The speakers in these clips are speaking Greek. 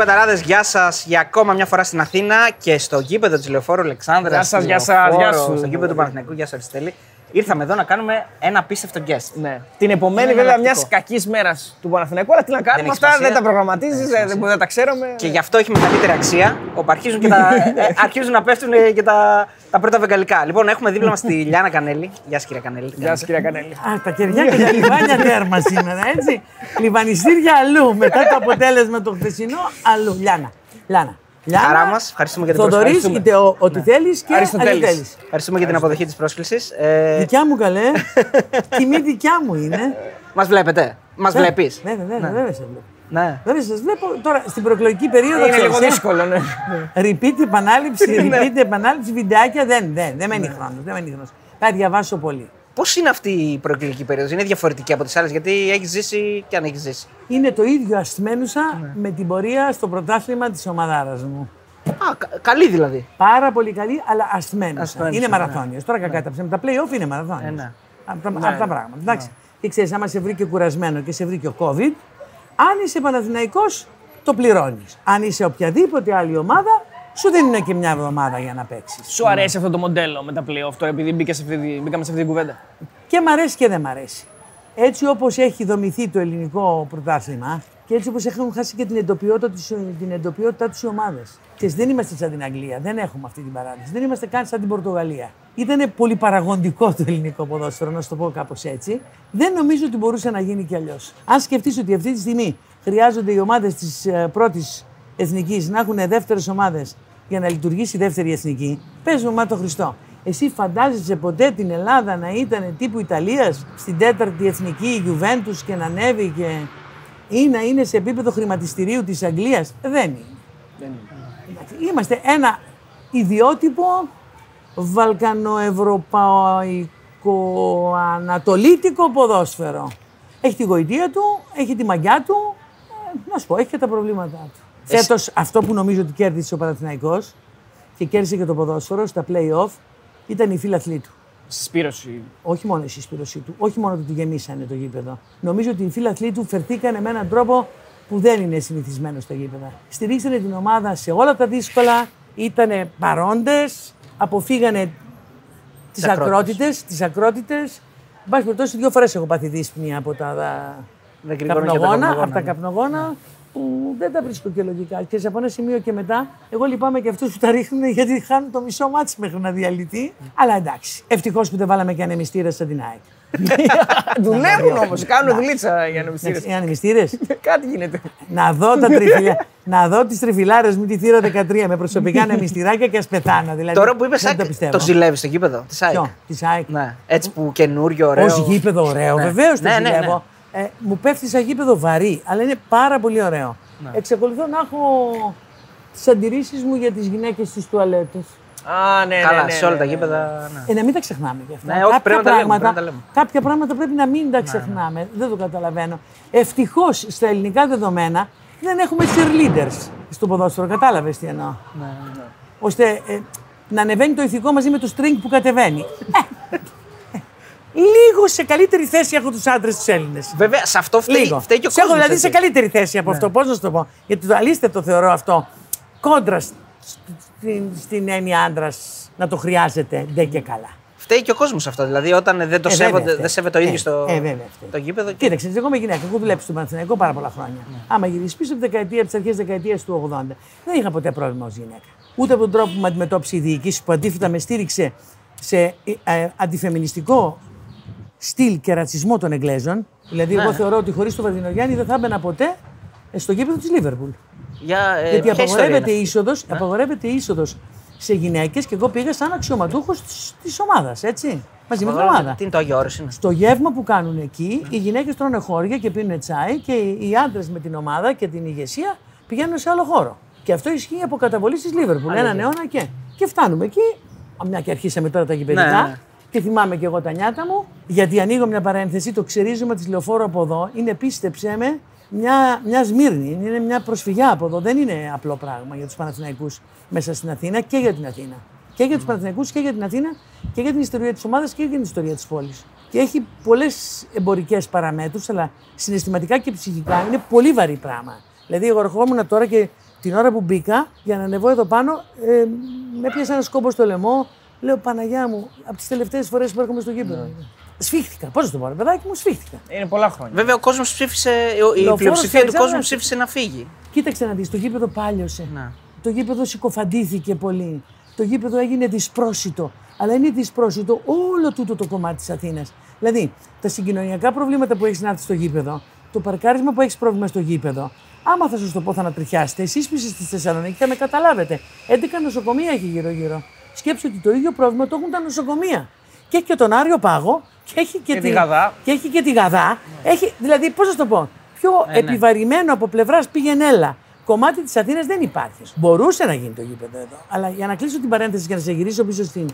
Φίλες και φίλοι του Πεταράδε, γεια σας για ακόμα μια φορά στην Αθήνα και στο γήπεδο της Λεωφόρου Αλεξάνδρας. Γεια σας, γεια σας, γεια σου. Στο γήπεδο του Παναθηναϊκού, γεια σας, Αριστοτέλη. Ήρθαμε εδώ να κάνουμε ένα απίστευτο guest. Ναι. Την επομένη, Είναι βέβαια, μιας εναλλακτικό. κακής μέρας του Παναθηναϊκού, αλλά τι να κάνουμε, έχει αυτά σημασία. δεν τα προγραμματίζεις, Δεν έχει δεν, σημασία. δεν τα ξέρουμε. Και γι' αυτό έχει μεγαλύτερη αξία, όπου αρχίζουν, και τα, ε, αρχίζουν να πέφτουν ε, και τα, τα πρώτα βεγγαλικά. Λοιπόν, έχουμε δίπλα μας τη Λιάνα Κανέλη. Γεια σας, κυρία Κανέλη. τι Γεια σας, κάνετε; κυρία Κανέλη. Α, τα κεριά και τα λιβάνια τέρμα σήμερα, έτσι. Λιβανιστήρια αλλού. Μετά το αποτέλεσμα το χθεσινό, αλλού. Λιάνα. Λιάνα. Λιάνα. Χαρά μας. Ευχαριστούμε για την Θοδωρής, πρόσκληση. είτε ο- ό,τι θέλει και Αριστοτέλης. Αριστοτέλης. Ευχαριστούμε για την αποδοχή της πρόσκλησης. Ε, Δικιά μου καλέ. Τιμή δικιά μου είναι. Μας βλέπετε. Μας βλέπεις. Βέβαια, βέβαια, βέβαια σε βλέπω. Ναι. Βέβαια, σας βλέπω τώρα στην προεκλογική περίοδο. Είναι ξέρεις, λίγο ε. δύσκολο, ναι. Repeat, επανάληψη, repeat, επανάληψη, βιντεάκια δεν, δεν, δεν μένει χρόνος. Δεν μένει χρόνος. Θα διαβάσω πολύ. Πώς είναι αυτή η προεκλογική περίοδος, Είναι διαφορετική από τις άλλες, γιατί έχεις ζήσει και αν έχεις ζήσει. Είναι το ίδιο ασθμένουσα με την πορεία στο πρωτάθλημα της ομαδάρας μου. Α, κα- καλή δηλαδή. Πάρα πολύ καλή, αλλά ασθμένουσα. Ασθμένουσα, Είναι ναι. μαραθώνιος. Τώρα κακά τα ψέματα. Τα playoff είναι μαραθώνιος. Ε, ναι. Αυτά, αυτά τα πράγματα. Εντάξει. Και ξέρεις, άμα σε βρήκε κουρασμένο και σε βρήκε ο COVID, αν είσαι Παναθηναϊκός, το πληρώνεις. Αν είσαι οποιαδήποτε άλλη ομάδα, σου δεν είναι και μια εβδομάδα για να παίξεις. Σου αρέσει αυτό το μοντέλο με τα playoff τώρα, επειδή μπήκες σε αυτή, τη- μπήκαμε σε αυτή την κουβέντα; Και μ' αρέσει και δεν μ' αρέσει. Έτσι όπως έχει δομηθεί το ελληνικό πρωτάθλημα και έτσι όπως έχουν χάσει και την εντοπιότητα τους, την εντοπιότητά τους οι ομάδες. δεν είμαστε σαν την Αγγλία, δεν έχουμε αυτή την παράδειση. Δεν είμαστε καν σαν την Πορτογαλία. Ήταν πολύ παραγωγικό το ελληνικό ποδόσφαιρο, να σου το πω κάπως έτσι. Δεν νομίζω ότι μπορούσε να γίνει κι αλλιώς. Αν σκεφτείς ότι αυτή τη στιγμή χρειάζονται οι ομάδες της πρώτης εθνικής να έχουν δεύτερες ομάδες για να λειτουργήσει η δεύτερη εθνική, πες μου, μα το Χριστό. Εσύ φαντάζεσαι ποτέ την Ελλάδα να ήταν τύπου Ιταλίας στην τέταρτη εθνική Juventus και να ανέβει και... ή να είναι σε επίπεδο χρηματιστηρίου της Αγγλίας; Δεν είναι. Εντάξει, Είμαστε ένα ιδιότυπο βαλκανοευρωπαϊκό-ανατολίτικο ποδόσφαιρο. Έχει τη γοητεία του, έχει τη μαγιά του, ε, να σου πω, έχει και τα προβλήματά του. Εσύ- Φέτος αυτό που νομίζω ότι κέρδισε ο Παναθηναϊκός και κέρδισε και το ποδόσφαιρο στα play-off ήταν η φίλαθλή του. Συσπήρωση. Όχι μόνο η συσπήρωσή του, όχι μόνο ότι του γεμίσανε το γήπεδο. Νομίζω ότι οι φίλαθλοί του φερθήκανε με έναν τρόπο που δεν είναι συνηθισμένο στα γήπεδα. Στηρίξανε την ομάδα σε όλα τα δύσκολα, ήταν παρόντες, αποφύγανε τις ακρότητες. ακρότητες. Τις ακρότητες. Εν πάση περιπτώσει, δύο φορές έχω πάθει δύσπνοια από τα Δεν κρυγώνω και από τα καπνογόνα, καπνογόνα, από τα ναι. Καπνογόνα που δεν τα βρίσκω και λογικά. Και σε από ένα σημείο και μετά, εγώ λυπάμαι και αυτούς που τα ρίχνουν γιατί χάνουν το μισό μάτι μέχρι να διαλυθεί. Αλλά εντάξει. Ευτυχώς που δεν βάλαμε και ανεμιστήρα σαν την ΑΕΚ. Δουλεύουν όμως, κάνουν δουλίτσα για να Εντάξει, μην Οι ανεμιστήρες. Κάτι γίνεται. να δω, τα τριφυλιά, να δω τις τριφυλάρες μου τη θύρα 13 με προσωπικά ανεμιστηράκια και ας πεθάνω. Δηλαδή, Τώρα που είπες δεν το ΑΕΚ, πιστεύω. το ζηλεύεις στο γήπεδο της ΑΕΚ; Ποιο, της ΑΕΚ. Ναι. Έτσι που καινούριο, ωραίο. Ως γήπεδο ωραίο, Ναι. βεβαίως το Ναι, ναι, ζηλεύω. Ε, μου πέφτει σαν γήπεδο βαρύ, αλλά είναι πάρα πολύ ωραίο. Ναι. Εξακολουθώ να έχω τις αντιρρήσεις μου για τις γυναίκες στις τουαλέτες. Α, ναι, ναι. Καλά, ναι, σε όλα ναι, τα ναι. γήπεδα. Ναι. Ε, να μην τα ξεχνάμε γι' αυτά. Ναι, όχι, πρέπει να τα λέμε, πράγματα, πρέπει να τα λέμε. Ναι, κάποια πράγματα πρέπει να μην τα ξεχνάμε. Δεν το καταλαβαίνω. Ευτυχώς στα ελληνικά δεδομένα δεν έχουμε cheerleaders στο ποδόσφαιρο. Κατάλαβες τι εννοώ. Ναι, Ώστε ε, να ανεβαίνει το ηθικό μαζί με το string που κατεβαίνει. Ε, λίγο σε καλύτερη θέση έχω τους άντρες τους Έλληνες. Βέβαια, σε αυτό φταίει, Λίγο. φταίει και ο Σε έχω κόσμος. δηλαδή σε καλύτερη θέση από αυτό. Πώς να σου το πω; Γιατί το αλίστευτο θεωρώ αυτό κόντρα σ- στην, στην έννοια άντρας να το χρειάζεται δεν και καλά. Φταίει και ο κόσμος αυτό. Δηλαδή, όταν δεν το Ε, σέβονται, βέβαια, δεν σέβεται ο ε, ίδιο το, ε, βέβαια, φταίει. το γήπεδο. και- Κοίταξε, εγώ είμαι γυναίκα. Εγώ δουλέψω στον Παναθηναϊκό πάρα πολλά χρόνια. Άμα γυρίσεις πίσω από, δεκαετία, από τις αρχές δεκαετίας του 80, δεν είχα ποτέ πρόβλημα ως γυναίκα. Ούτε από τον τρόπο που με αντιμετώπισε η διοίκηση που αντίθετα με στήριξε σε ε, ε, αντιφεμινιστικό στυλ και ρατσισμό των Εγγλέζων. Δηλαδή, εγώ θεωρώ ότι χωρίς τον Βαρδινογιάννη δεν θα έμπαινα ποτέ ε, στο γήπεδο της Λίβερπουλ. Για, ε, Γιατί ποια ιστορία απαγορεύεται είναι η είσοδος, απαγορεύεται η είσοδος σε γυναίκες και εγώ πήγα σαν αξιωματούχος της ομάδας, έτσι. Μαζί με την αυτή; ομάδα. Τι είναι το Άγιο Όρος είναι. Στο γεύμα που κάνουν εκεί, οι γυναίκες τρώνε χώρια και πίνουν τσάι και οι άντρες με την ομάδα και την ηγεσία πηγαίνουν σε άλλο χώρο. Και αυτό ισχύει από καταβολής της Λίβερπουλ. Έναν αιώνα και. Και φτάνουμε εκεί. Α, Μια και αρχίσαμε τώρα τα γηπαιδικά. Ναι, ναι. Και θυμάμαι και εγώ τα νιάτα μου, γιατί ανοίγω μια παρένθεση, το ξερίζωμα τη λεωφόρου από εδώ είναι, πίστεψέ με, μια, μια Σμύρνη. Είναι μια προσφυγιά από εδώ. Δεν είναι απλό πράγμα για τους Παναθηναϊκούς μέσα στην Αθήνα και για την Αθήνα. Και για τους Παναθηναϊκούς και για την Αθήνα και για την ιστορία της ομάδας και για την ιστορία της πόλης. Και έχει πολλές εμπορικές παραμέτρους, αλλά συναισθηματικά και ψυχικά είναι πολύ βαρύ πράγμα. Δηλαδή, εγώ ερχόμουν τώρα και την ώρα που μπήκα για να ανεβώ εδώ πάνω, ε, με πιάσε ένα σκόμπο στο λαιμό. Λέω Παναγιά μου, από τις τελευταίες φορές που έρχομαι στο γήπεδο. Σφίχτηκα. Πώς να το πω, ρε παιδάκι μου, σφίχτηκα. Είναι πολλά χρόνια. Βέβαια, ο κόσμος ψήφισε. Η Λεωφόρος πλειοψηφία του Φερζάνας. κόσμου ψήφισε να φύγει. Κοίταξε να δεις, το γήπεδο πάλιωσε. Να. Το γήπεδο συκοφαντήθηκε πολύ. Το γήπεδο έγινε δυσπρόσιτο. Αλλά είναι δυσπρόσιτο όλο τούτο το κομμάτι της Αθήνας. Δηλαδή, τα συγκοινωνιακά προβλήματα που έχεις να έρθεις στο γήπεδο, το παρκάρισμα που έχεις πρόβλημα στο γήπεδο, άμα θα σας το πω θα ανατριχιάσετε, εσείς που είστε στη Θεσσαλονίκη θα με καταλάβετε. 11 νοσοκομεία έχει γύρω-γύρω. Σκέψτε ότι το ίδιο πρόβλημα το έχουν τα νοσοκομεία. Και έχει και τον Άριο Πάγο και έχει και, Και τη Γαδά. Και έχει και τη Γαδά. Έχει, δηλαδή, πώς να σου το πω, πιο ναι. επιβαρημένο από πλευράς πήγαινέλα κομμάτι της Αθήνας δεν υπάρχει. Μπορούσε να γίνει το γήπεδο εδώ. Αλλά για να κλείσω την παρένθεση και να σε γυρίσω πίσω στην,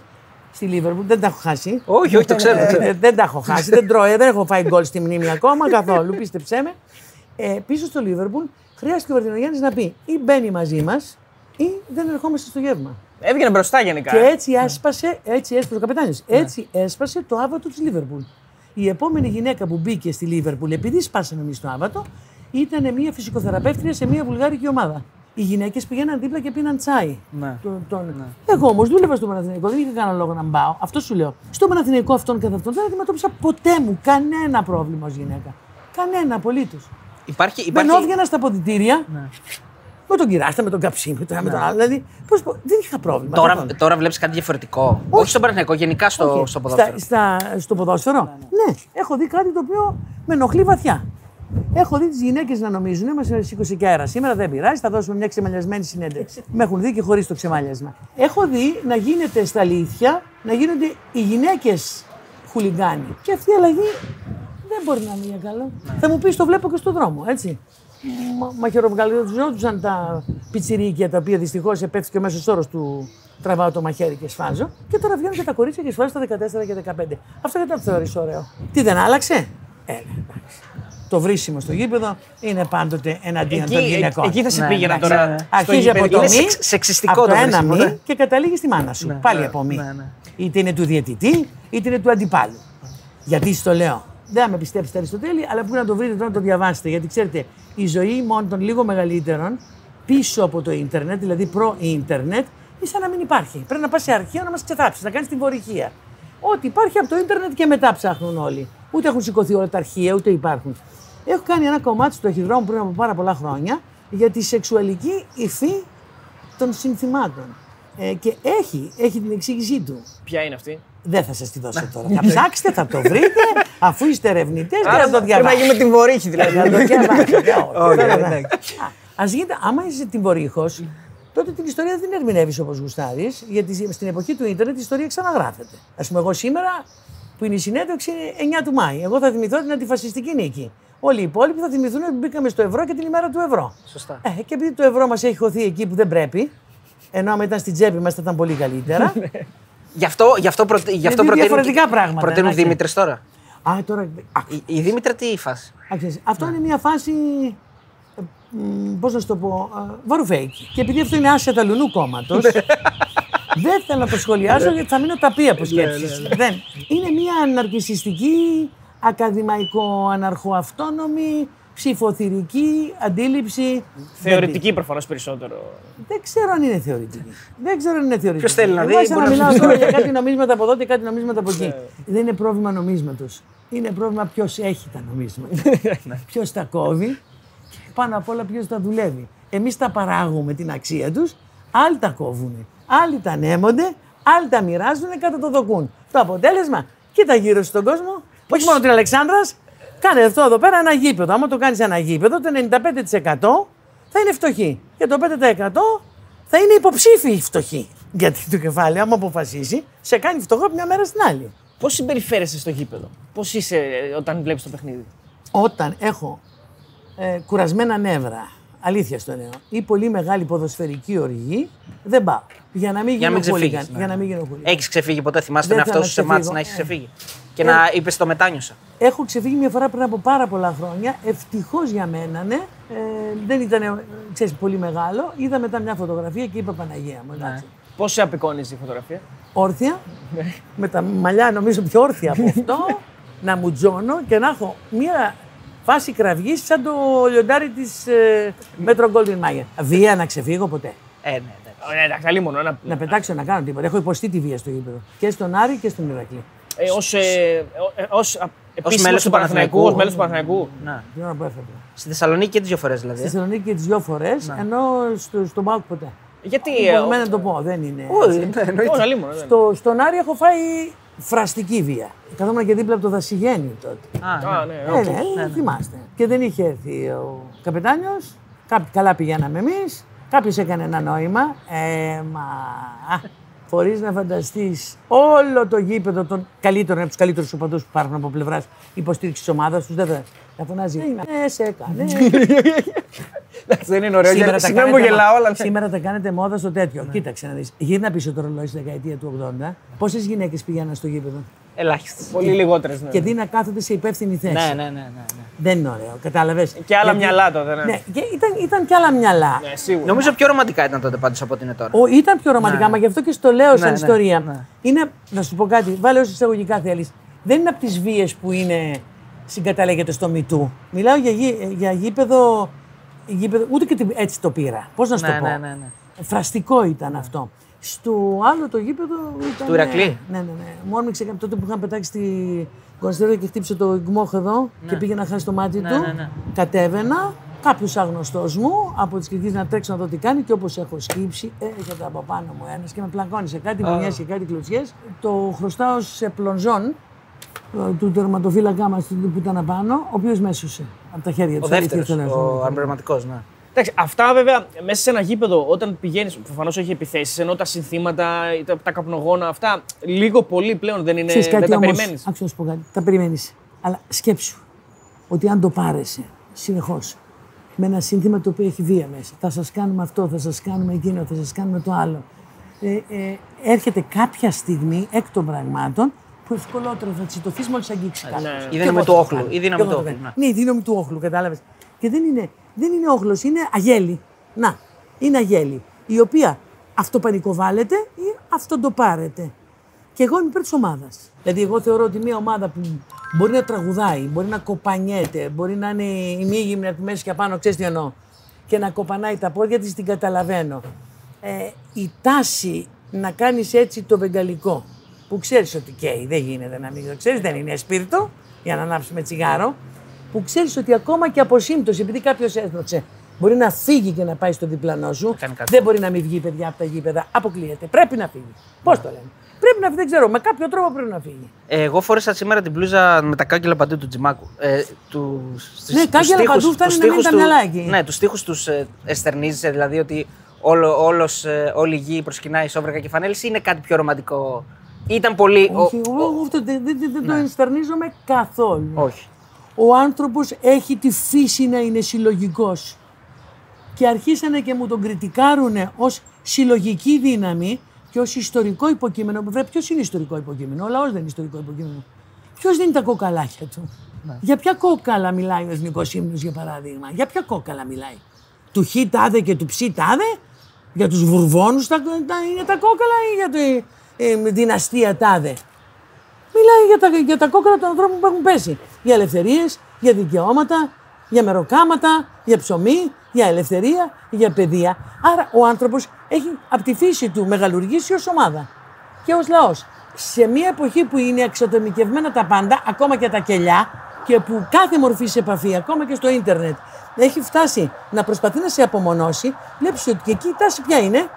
στη Λίβερπουλ, δεν τα έχω χάσει. Όχι, όχι, το ξέρω. το Ε, ξέρω. δεν, δεν τα έχω χάσει. δεν, τρώω, δεν έχω φάει γκολ στη μνήμη ακόμα καθόλου. Πίστεψέ με. Ε, πίσω στο Λίβερπουλ χρειάστηκε ο Βερτινογιάννη να πει ή μπαίνει μαζί μας ή δεν ερχόμαστε στο γεύμα. Έβγαινε μπροστά γενικά. Και έτσι έσπασε, έτσι έσπασε ο καπετάνιος, έτσι έσπασε το άβατο της Λίβερπουλ. Η επόμενη γυναίκα που μπήκε στη Λίβερπουλ, επειδή σπάσαμε εμείς το άβατο, ήταν μια φυσικοθεραπεύτρια σε μια βουλγάρικη ομάδα. Οι γυναίκες πηγαίναν δίπλα και πίναν τσάι. Ναι. Τον- τον- Εγώ όμως δούλευα στο Παναθηναϊκό, δεν είχα κανένα λόγο να πάω. Αυτό σου λέω. Στο Παναθηναϊκό αυτόν καθ' αυτόν δεν αντιμετώπισα ποτέ μου κανένα πρόβλημα ως γυναίκα. Κανένα απολύτως. Υπάρχει, Δεν υπάρχει... έβγαινα στα ποδητήρια Ναι. Με τον κυράστα, με τον καψί, με τον, με τον άλλο. Δηλαδή, πώς πω, δεν είχα πρόβλημα. Τώρα, καθόλου. τώρα βλέπεις κάτι διαφορετικό. Όχι, στον Παναθηναϊκό, γενικά στο, Όχι. στο ποδόσφαιρο. Στα, στα, στο ποδόσφαιρο; Ναι, έχω δει κάτι το οποίο με ενοχλεί βαθιά. Έχω δει τις γυναίκες να νομίζουν, μα σήκωσε και αέρα σήμερα, δεν πειράζει, θα δώσουμε μια ξεμαλιασμένη συνέντευξη. με έχουν δει και χωρίς το ξεμάλιασμα. Έχω δει να γίνεται στα αλήθεια, να γίνονται οι γυναίκες χουλιγκάνοι. Και αυτή η αλλαγή δεν μπορεί να είναι για καλό. Θα μου πεις, το βλέπω και στον δρόμο, έτσι. Μα, μαχαιροβγαλιζόντουσαν τα πιτσιρίκια τα οποία δυστυχώς επέφτει ο μέσος όρος του τραβάω το μαχαίρι και σφάζω. Και τώρα βγαίνουν και τα κορίτσια και σφάζουν τα 14 και 15. Αυτό δεν το θεωρείς ωραίο; Τι δεν άλλαξε; Έλα, εντάξει. Το βρίσιμο στο γήπεδο είναι πάντοτε εναντίον Εκεί- των γυναικών. εκεί θα σε Ναι, πήγαινα εντάξει, τώρα. ναι. στο Αρχίζει από γήπεδο. το Είναι μη, σεξ- σεξιστικό από το το ένα βρίσιμο, μη ναι. και καταλήγει στη μάνα σου. Ναι, Πάλι ναι, από μη. ναι, ναι. Είτε είναι του διαιτητή, είτε είναι του αντιπάλου. Γιατί στο λέω. Δεν θα με πιστέψετε Αριστοτέλη, αλλά πού να το βρείτε τώρα να το διαβάσετε. Γιατί ξέρετε, η ζωή μόνο των λίγο μεγαλύτερων πίσω από το ίντερνετ, δηλαδή προ-ίντερνετ, είναι σαν να μην υπάρχει. Πρέπει να πας σε αρχείο να μας ξεθάψεις, να κάνεις τυμβωρυχία. Ό,τι υπάρχει από το ίντερνετ και μετά ψάχνουν όλοι. Ούτε έχουν σηκωθεί όλα τα αρχεία, ούτε υπάρχουν. Έχω κάνει ένα κομμάτι στο ταχυδρόμο πριν από πάρα πολλά χρόνια για τη σεξουαλική υφή των συνθημάτων. Ε, και έχει, έχει την εξήγησή του. Ποια είναι αυτή; Δεν θα σας τη δώσω τώρα. θα ψάξετε, θα το βρείτε, αφού είστε ερευνητές και θα το πρέπει να διαβάσετε. γίνει με την βορύχη δηλαδή. Να το διαβάσετε. Όχι, Τώρα, εντάξει. Α γίνεται, άμα είσαι την Βορύχος, τότε την ιστορία δεν την ερμηνεύεις όπως γουστάρεις, γιατί στην εποχή του ίντερνετ η ιστορία ξαναγράφεται. Α πούμε, εγώ σήμερα που είναι η συνέντευξη είναι 9 του Μάη. Εγώ θα θυμηθώ την αντιφασιστική νίκη. Όλοι οι υπόλοιποι θα θυμηθούν ότι μπήκαμε στο ευρώ και την ημέρα του ευρώ. Σωστά. Ε, και επειδή το ευρώ μας έχει χωθεί εκεί που δεν πρέπει, ενώ άμα ήταν στην τσέπη μας θα ήταν πολύ καλύτερα. Γι' αυτό, γι αυτό, προτε... γι αυτό δύο προτείνουν, διαφορετικά πράγματα, προτείνουν εντάξει. Δήμητρες τώρα. Α, τώρα. Α, Η, η Δήμητρα τι η φάση; Α, ξέρεις, αυτό είναι μια φάση. Πώς να σου το πω, ε, βαρουφέικη. Και επειδή αυτό είναι άσια τα λουνού κόμματος, δεν θέλω να το σχολιάσω γιατί θα μείνω ταπεί από σκέψεις. Δεν. Είναι μια αναρκισιστική, ακαδημαϊκό-αναρχοαυτόνομη, ψηφοθυρική αντίληψη. Θεωρητική προφανώς περισσότερο. Δεν ξέρω αν είναι θεωρητική. Δεν ξέρω αν είναι θεωρητική. Ποιος θέλει να Εγώ δει, άρχισα μπορεί να να μιλάω πει. τώρα για κάτι νομίσματα από εδώ και κάτι νομίσματα από εκεί. Δεν είναι πρόβλημα νομίσματος. Είναι πρόβλημα ποιος έχει τα νομίσματα. ποιος τα κόβει και πάνω απ' όλα ποιος τα δουλεύει. Εμείς τα παράγουμε την αξία τους, άλλοι τα κόβουν. Άλλοι τα ανέμονται, άλλοι τα μοιράζουν και το δοκούν. Το αποτέλεσμα, κοίτα γύρω στον κόσμο, όχι μόνο την Αλεξάνδρας, κάνε αυτό εδώ πέρα ένα γήπεδο. Άμα το κάνεις ένα γήπεδο, το 95% θα είναι φτωχοί. Και το 5% θα είναι υποψήφιοι φτωχοί. Γιατί το κεφάλι, άμα αποφασίσει, σε κάνει φτωχό από μια μέρα στην άλλη. Πώς συμπεριφέρεσαι στο γήπεδο, Πώς είσαι ε, όταν βλέπεις το παιχνίδι; Όταν έχω ε, κουρασμένα νεύρα, αλήθεια στο λέω, ή πολύ μεγάλη ποδοσφαιρική οργή, δεν πάω. Για να μην Για να γίνω μην ξεφύγεις. χούλιγκαν. Για να μην γίνω χούλιγκαν. Έχεις ξεφύγει ποτέ, θυμάσαι Δεν τον θέλω εαυτό σου να σε μάτς ξεφύγω. να έχεις Ε. ξεφύγει; Και να είπες το μετάνιωσα. Έχω ξεφύγει μια φορά πριν από πάρα πολλά χρόνια. Ευτυχώς για μένα, ναι. Ε, δεν ήταν ε, ξέρεις, πολύ μεγάλο. Είδα μετά μια φωτογραφία και είπα Παναγία μου. εντάξει. Πώς σε απεικόνιζε η φωτογραφία; Όρθια, με τα μαλλιά νομίζω πιο όρθια από αυτό, να μου τζώνω και να έχω μια Φάση κραυγής σαν το λιοντάρι της ε, Μέτρο Golden Mayer. Βία να ξεφύγω ποτέ. Ε, ναι, ναι. Ε, εντάξει, αλλή μόνο. Να, Να πετάξω να κάνω τίποτα. Έχω υποστεί τη βία στο γήπεδο. Και στον Άρη και στον Ηρακλή. ε, ως, ε, ε, ως, α, επίσημος μέλος του Παναθηναϊκού. Ως μέλος του Παναθηναϊκού. ναι. Την ώρα που έφευγα. Στη Θεσσαλονίκη και τις δύο φορές Στη δηλαδή. Θεσσαλονίκη και τις δύο φορές, ενώ στο, στον ΠΑΟΚ ποτέ. Γιατί. Ε, ε, να το πω, δεν είναι. Όχι, έτσι. ναι, εννοείται. Όχι, αλίμονο. δεν. Στο, στον Άρη έχω φάει φραστική βία. Καθόμουν και δίπλα από το Δασιγέννη τότε. Α, Α, ναι. ναι, Ε, οκ. ναι, θυμάστε. Και δεν είχε έρθει ο καπετάνιος. Καλά πηγαίναμε εμείς. Κάποιος έκανε ένα νόημα. Ε, μα. Χωρίς να φανταστείς όλο το γήπεδο των καλύτερων, από τους καλύτερους οπαδούς που υπάρχουν από πλευράς υποστήριξης τη ομάδας τους. Δεν θα θα φωνάζει. Ναι, σε έκανε. Εντάξει, δεν είναι ωραίο. Σήμερα γιατί τα, Συγγνώμη που κάνετε, γελάω, αλλά. ναι. σήμερα τα κάνετε μόδα στο τέτοιο. Κοίταξε να δεις. Γύρνα πίσω το ρολόι στη δεκαετία του 80. Πόσες γυναίκες πηγαίναν στο γήπεδο; Ελάχιστη. Πολύ λιγότερες. Και δει να κάθονται σε υπεύθυνη θέση. Ναι, ναι, ναι. ναι, ναι. Δεν είναι ωραίο. Κατάλαβες; Και άλλα μυαλά τότε, ναι. Ναι, και ήταν, ήταν και άλλα μυαλά. Ναι, σίγουρα. Νομίζω πιο ρομαντικά ήταν τότε πάντως από ό,τι είναι τώρα. Ο, ήταν πιο ρομαντικά, μα γι' αυτό και στο λέω σαν ναι, ιστορία. ναι. Είναι, να σου πω κάτι, βάλε όσο εισαγωγικά θέλεις. Δεν είναι από τις βίες που είναι συγκαταλέγεται στο μυτού. Μιλάω για, γη- για γήπεδο, γήπεδο. Ούτε και την- έτσι το πήρα. Πώς να σου Ναι, το πω; ναι, ναι, ναι. Φραστικό ήταν αυτό. Στο άλλο το γήπεδο ήταν. Του Ηρακλή; Ναι, ναι, ναι. Μου όρμηξε κάποιο τότε που είχαν πετάξει τη Κονσταντίνα και χτύπησε το γκμόχ εδώ και πήγε να χάσει το μάτι Ναι, του. ναι, ναι. Κατέβαινα. Κάποιος άγνωστος μου από τις κριτικέ να τρέξω να δω τι κάνει και όπως έχω σκύψει, έρχεται από πάνω μου ένας και με πλακώνει σε κάτι μηνιέ και κάτι κλωτσιές. Το χρωστάω σε πλονζόν ε, του τερματοφύλακά μας που ήταν απάνω, ο οποίος με έσωσε από τα χέρια του. Ο δεύτερος, ο αμπρεματικό, ναι. Εντάξει, αυτά βέβαια μέσα σε ένα γήπεδο όταν πηγαίνεις, προφανώς έχει επιθέσεις, ενώ τα συνθήματα, τα, τα καπνογόνα, αυτά λίγο πολύ πλέον δεν είναι. Ξέρεις δεν κάτι τα όμως, περιμένεις. άκουσα να σου πω κάτι, τα περιμένεις. Αλλά σκέψου ότι αν το πάρεσαι συνεχώς με ένα σύνθημα το οποίο έχει βία μέσα, θα σας κάνουμε αυτό, θα σας κάνουμε εκείνο, θα σας κάνουμε το άλλο. Ε, ε, έρχεται κάποια στιγμή εκ των πραγμάτων που ευκολότερα θα τσιτωθείς μόλις αγγίξεις κάτι. ναι. Η Και δύναμη εγώ του θα όχλου, κάνω. η δύναμη Και εγώ του θα όχλου, κάνω. ναι. Ναι, η δύναμη του όχλου, κατάλαβες. Και δεν είναι, δεν είναι όχλος, είναι αγέλη. Να, είναι αγέλη, η οποία αυτοπανικοβάλλεται ή αυτοντοπάρεται. Και εγώ είμαι υπέρ της ομάδας. Δηλαδή, εγώ θεωρώ ότι μια ομάδα που μπορεί να τραγουδάει, μπορεί να κοπανιέται, μπορεί να είναι ημίγυμνη από τη μέση και απάνω, ξέρεις τι εννοώ, και να κοπανάει τα πόδια της, την καταλαβαίνω. Ε, η τάση να κάνεις έτσι το βεγγαλικό, που ξέρεις ότι καίει, δεν γίνεται να μην το ξέρεις, δεν είναι σπίρτο για να ανάψουμε τσιγάρο, που ξέρεις ότι ακόμα και από σύμπτωση, επειδή κάποιος έδωσε, μπορεί να φύγει και να πάει στο διπλανό σου, κάνει κάτι. δεν μπορεί να μην βγει παιδιά από τα γήπεδα. Αποκλείεται. Πρέπει να φύγει. Πώς το λένε; Πρέπει να φύγει, δεν ξέρω. Με κάποιο τρόπο πρέπει να φύγει. Ε, Εγώ φόρεσα σήμερα την μπλούζα με τα κάγκελα παντού του Τζιμάκου. Ε, του, στις- Ναι, τους κάγκελα στίχους- παντού φτάνει τους να μένει στίχους τα του- μυαλά εκεί. Ναι, τους τοίχου τους ε, εστερνίζεσαι, δηλαδή ότι όλο, όλος, ε, όλη η γη προσκυνάει σόβρακα και φανέλη, ή είναι κάτι πιο ρομαντικό. Ήταν πολύ. ο- Όχι, εγώ εγώ αυτό δεν, δεν, δεν το ενστερνίζομαι καθόλου. όχι. Ο άνθρωπος έχει τη φύση να είναι συλλογικός. Και αρχίσανε και μου τον κριτικάρουνε ως συλλογική δύναμη και ως ιστορικό υποκείμενο. Βέβαια, ποιος είναι ιστορικό υποκείμενο, ο λαός δεν είναι ιστορικό υποκείμενο. Ποιος δίνει τα κοκαλάκια του; Για ποια κόκαλα μιλάει ο εθνικός ύμνο, για παράδειγμα; Για ποια κόκαλα μιλάει; Του χ τάδε και του ψ τάδε. Για τους βουρβόνους τα, τα, είναι τα κόκαλα ή για τη ε, δυναστεία τάδε. Μιλάει για τα, για τα κόκκαλα των ανθρώπων που έχουν πέσει. Για ελευθερίες, για δικαιώματα, για μεροκάματα, για ψωμί, για ελευθερία, για παιδεία. Άρα ο άνθρωπος έχει από τη φύση του μεγαλουργήσει ως ομάδα και ως λαός. Σε μια εποχή που είναι εξατομικευμένα τα πάντα, ακόμα και τα κελιά, και που κάθε μορφή σε επαφή, ακόμα και στο ίντερνετ, έχει φτάσει να προσπαθεί να σε απομονώσει, βλέπεις ότι και εκεί η τάση ποια είναι.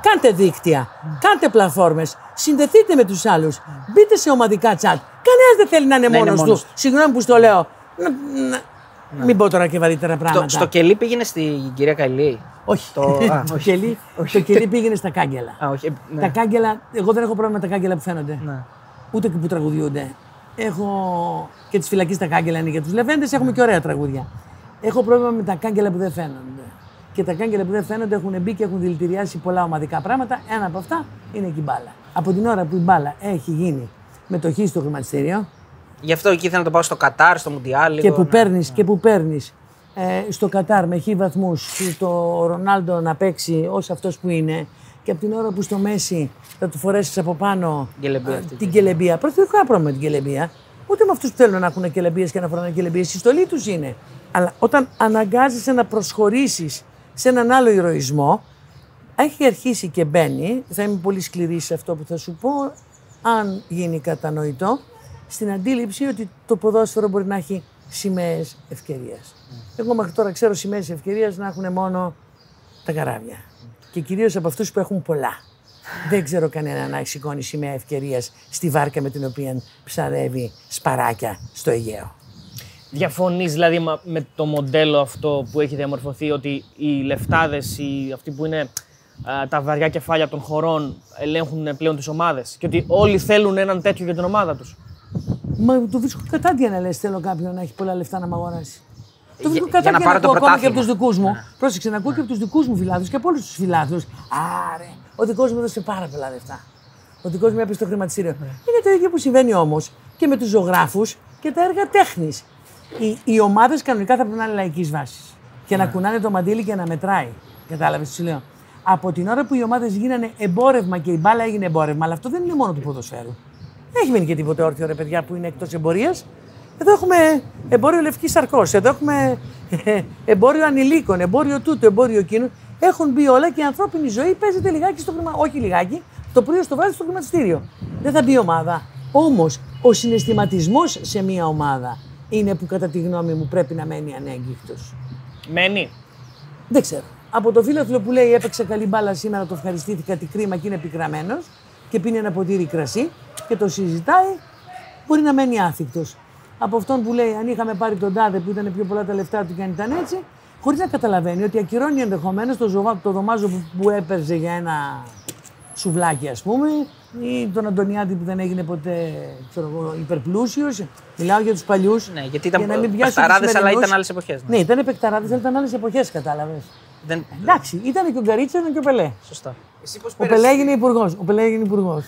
Κάντε δίκτυα, κάντε πλατφόρμες, συνδεθείτε με τους άλλους, μπείτε σε ομαδικά chat. Κανένας δεν θέλει να είναι Να είναι μόνος μόνος του. Συγγνώμη που στο λέω. Να- να- Μην πω τώρα και βαρύτερα πράγματα. Το, στο κελί πήγαινε στην κυρία Καηλή. Όχι. Το- α, το, όχι. κελί, το κελί πήγαινε στα κάγκελα. Α, όχι. ε, ναι. Τα κάγκελα, εγώ δεν έχω πρόβλημα με τα κάγκελα που φαίνονται. Ναι. Ούτε και που τραγουδιούνται. Έχω και τη φυλακή τα κάγκελα είναι για τους λεβέντες, έχουμε και ωραία τραγούδια. Έχω πρόβλημα με τα κάγκελα που δεν φαίνονται. Και τα κάγκελα που δεν φαίνονται έχουν μπει και έχουν δηλητηριάσει πολλά ομαδικά πράγματα. Ένα από αυτά είναι και η μπάλα. Από την ώρα που η μπάλα έχει γίνει μετοχή στο χρηματιστήριο Γι' αυτό εκεί ήθελα να το πάω στο Κατάρ, στο Μουντιάλ. και λίγο, που ναι. παίρνεις και που παίρνεις, ε, στο Κατάρ με χι βαθμούς το Ρονάλντο να παίξει ως αυτός που είναι και από την ώρα που στο Μέση θα του φορέσεις από πάνω Γκελεμπία ε, αυτή, την κελεμπία. Πρώτα δεν έχω κανένα πρόβλημα με την κελεμπία. ούτε με αυτούς που θέλουν να έχουν κελεμπίες και να φοράνε κελεμπίες. Η στολή τους είναι. Αλλά όταν αναγκάζεσαι να προσχωρήσεις σε έναν άλλο ηρωισμό, έχει αρχίσει και μπαίνει, θα είμαι πολύ σκληρή σε αυτό που θα σου πω, αν γίνει κατανοητό, στην αντίληψη ότι το ποδόσφαιρο μπορεί να έχει σημαίες ευκαιρία. Εγώ μέχρι τώρα ξέρω σημαίες ευκαιρία να έχουν μόνο τα καράβια. Και κυρίως από αυτούς που έχουν πολλά. Δεν ξέρω κανένα να σηκώνει σημαία ευκαιρία στη βάρκα με την οποία ψαρεύει σπαράκια στο Αιγαίο. Διαφωνείς δηλαδή μα- με το μοντέλο αυτό που έχει διαμορφωθεί ότι οι λεφτάδες, οι, αυτοί που είναι α, τα βαριά κεφάλια των χωρών ελέγχουν πλέον τις ομάδες και ότι όλοι θέλουν έναν τέτοιο για την ομάδα τους. Μα το βρίσκω κατάντια να λες: Θέλω κάποιον να έχει πολλά λεφτά να μ' αγοράσει. Το βρίσκω Για- για να κατάντια να πάρω το ακούω ακόμα και από τους πρωτάθλημα. δικούς μου. Πρόσεξε να ακούω και από τους δικούς μου φιλάθλους και από όλους τους φιλάθλους. Άρε, ο δικός μου έδωσε πάρα πολλά λεφτά. Ο δικός μου έπεσε στο χρηματιστήριο. Είναι το ίδιο που συμβαίνει όμως και με τους ζωγράφους και τα έργα τέχνης. Οι, οι ομάδες κανονικά θα πρέπει να είναι λαϊκής βάσης. Και να κουνάνε το μαντίλι και να μετράει. Κατάλαβες τι σου λέω; Από την ώρα που οι ομάδες γίνανε εμπόρευμα και η μπάλα έγινε εμπόρευμα, αλλά αυτό δεν είναι μόνο του ποδοσφαίρου. Δεν έχει μείνει και τίποτε όρθιο ρε παιδιά που είναι εκτός εμπορίας. Εδώ έχουμε εμπόριο λευκής σαρκός, εδώ έχουμε ε, εμπόριο ανηλίκων, εμπόριο τούτου, εμπόριο εκείνου. Έχουν μπει όλα και η ανθρώπινη ζωή παίζεται λιγάκι στο χρημα... Όχι λιγάκι, το πρωί στο βάζει στο χρηματιστήριο. Δεν θα μπει ομάδα. Όμως ο συναισθηματισμός σε μια ομάδα είναι που κατά τη γνώμη μου πρέπει να μένει ανέγκυχτος. Μένει. Δεν ξέρω. Από το φίλο που λέει έπαιξε καλή μπάλα σήμερα, το ευχαριστήθηκα, τι κρίμα και είναι πικραμένος και πίνει ένα ποτήρι κρασί και το συζητάει, μπορεί να μένει άθικτος. Από αυτόν που λέει αν είχαμε πάρει τον τάδε που ήταν πιο πολλά τα λεφτά του και αν ήταν έτσι, χωρίς να καταλαβαίνει ότι ακυρώνει ενδεχομένως το, ζωβά- το δωμάζο που, που έπαιρζε για ένα σουβλάκι, ας πούμε, ή τον Αντωνιάτη που δεν έγινε ποτέ ξέρω εγώ, υπερπλούσιος. Μιλάω για τους παλιούς. Ναι, γιατί ήταν παιχταράδες, αλλά ήταν άλλες εποχές, ναι. Ναι, ήταν παικταράδε, αλλά ήταν άλλες εποχές, κατάλαβες. Δεν... Εντάξει, ήταν και ο Γκαρίτσα, ήταν και ο Πελέ. Σωστά. Εσύ πώς Ο Πελέ έγινε υπουργός. Ο Πελέ έγινε υπουργός.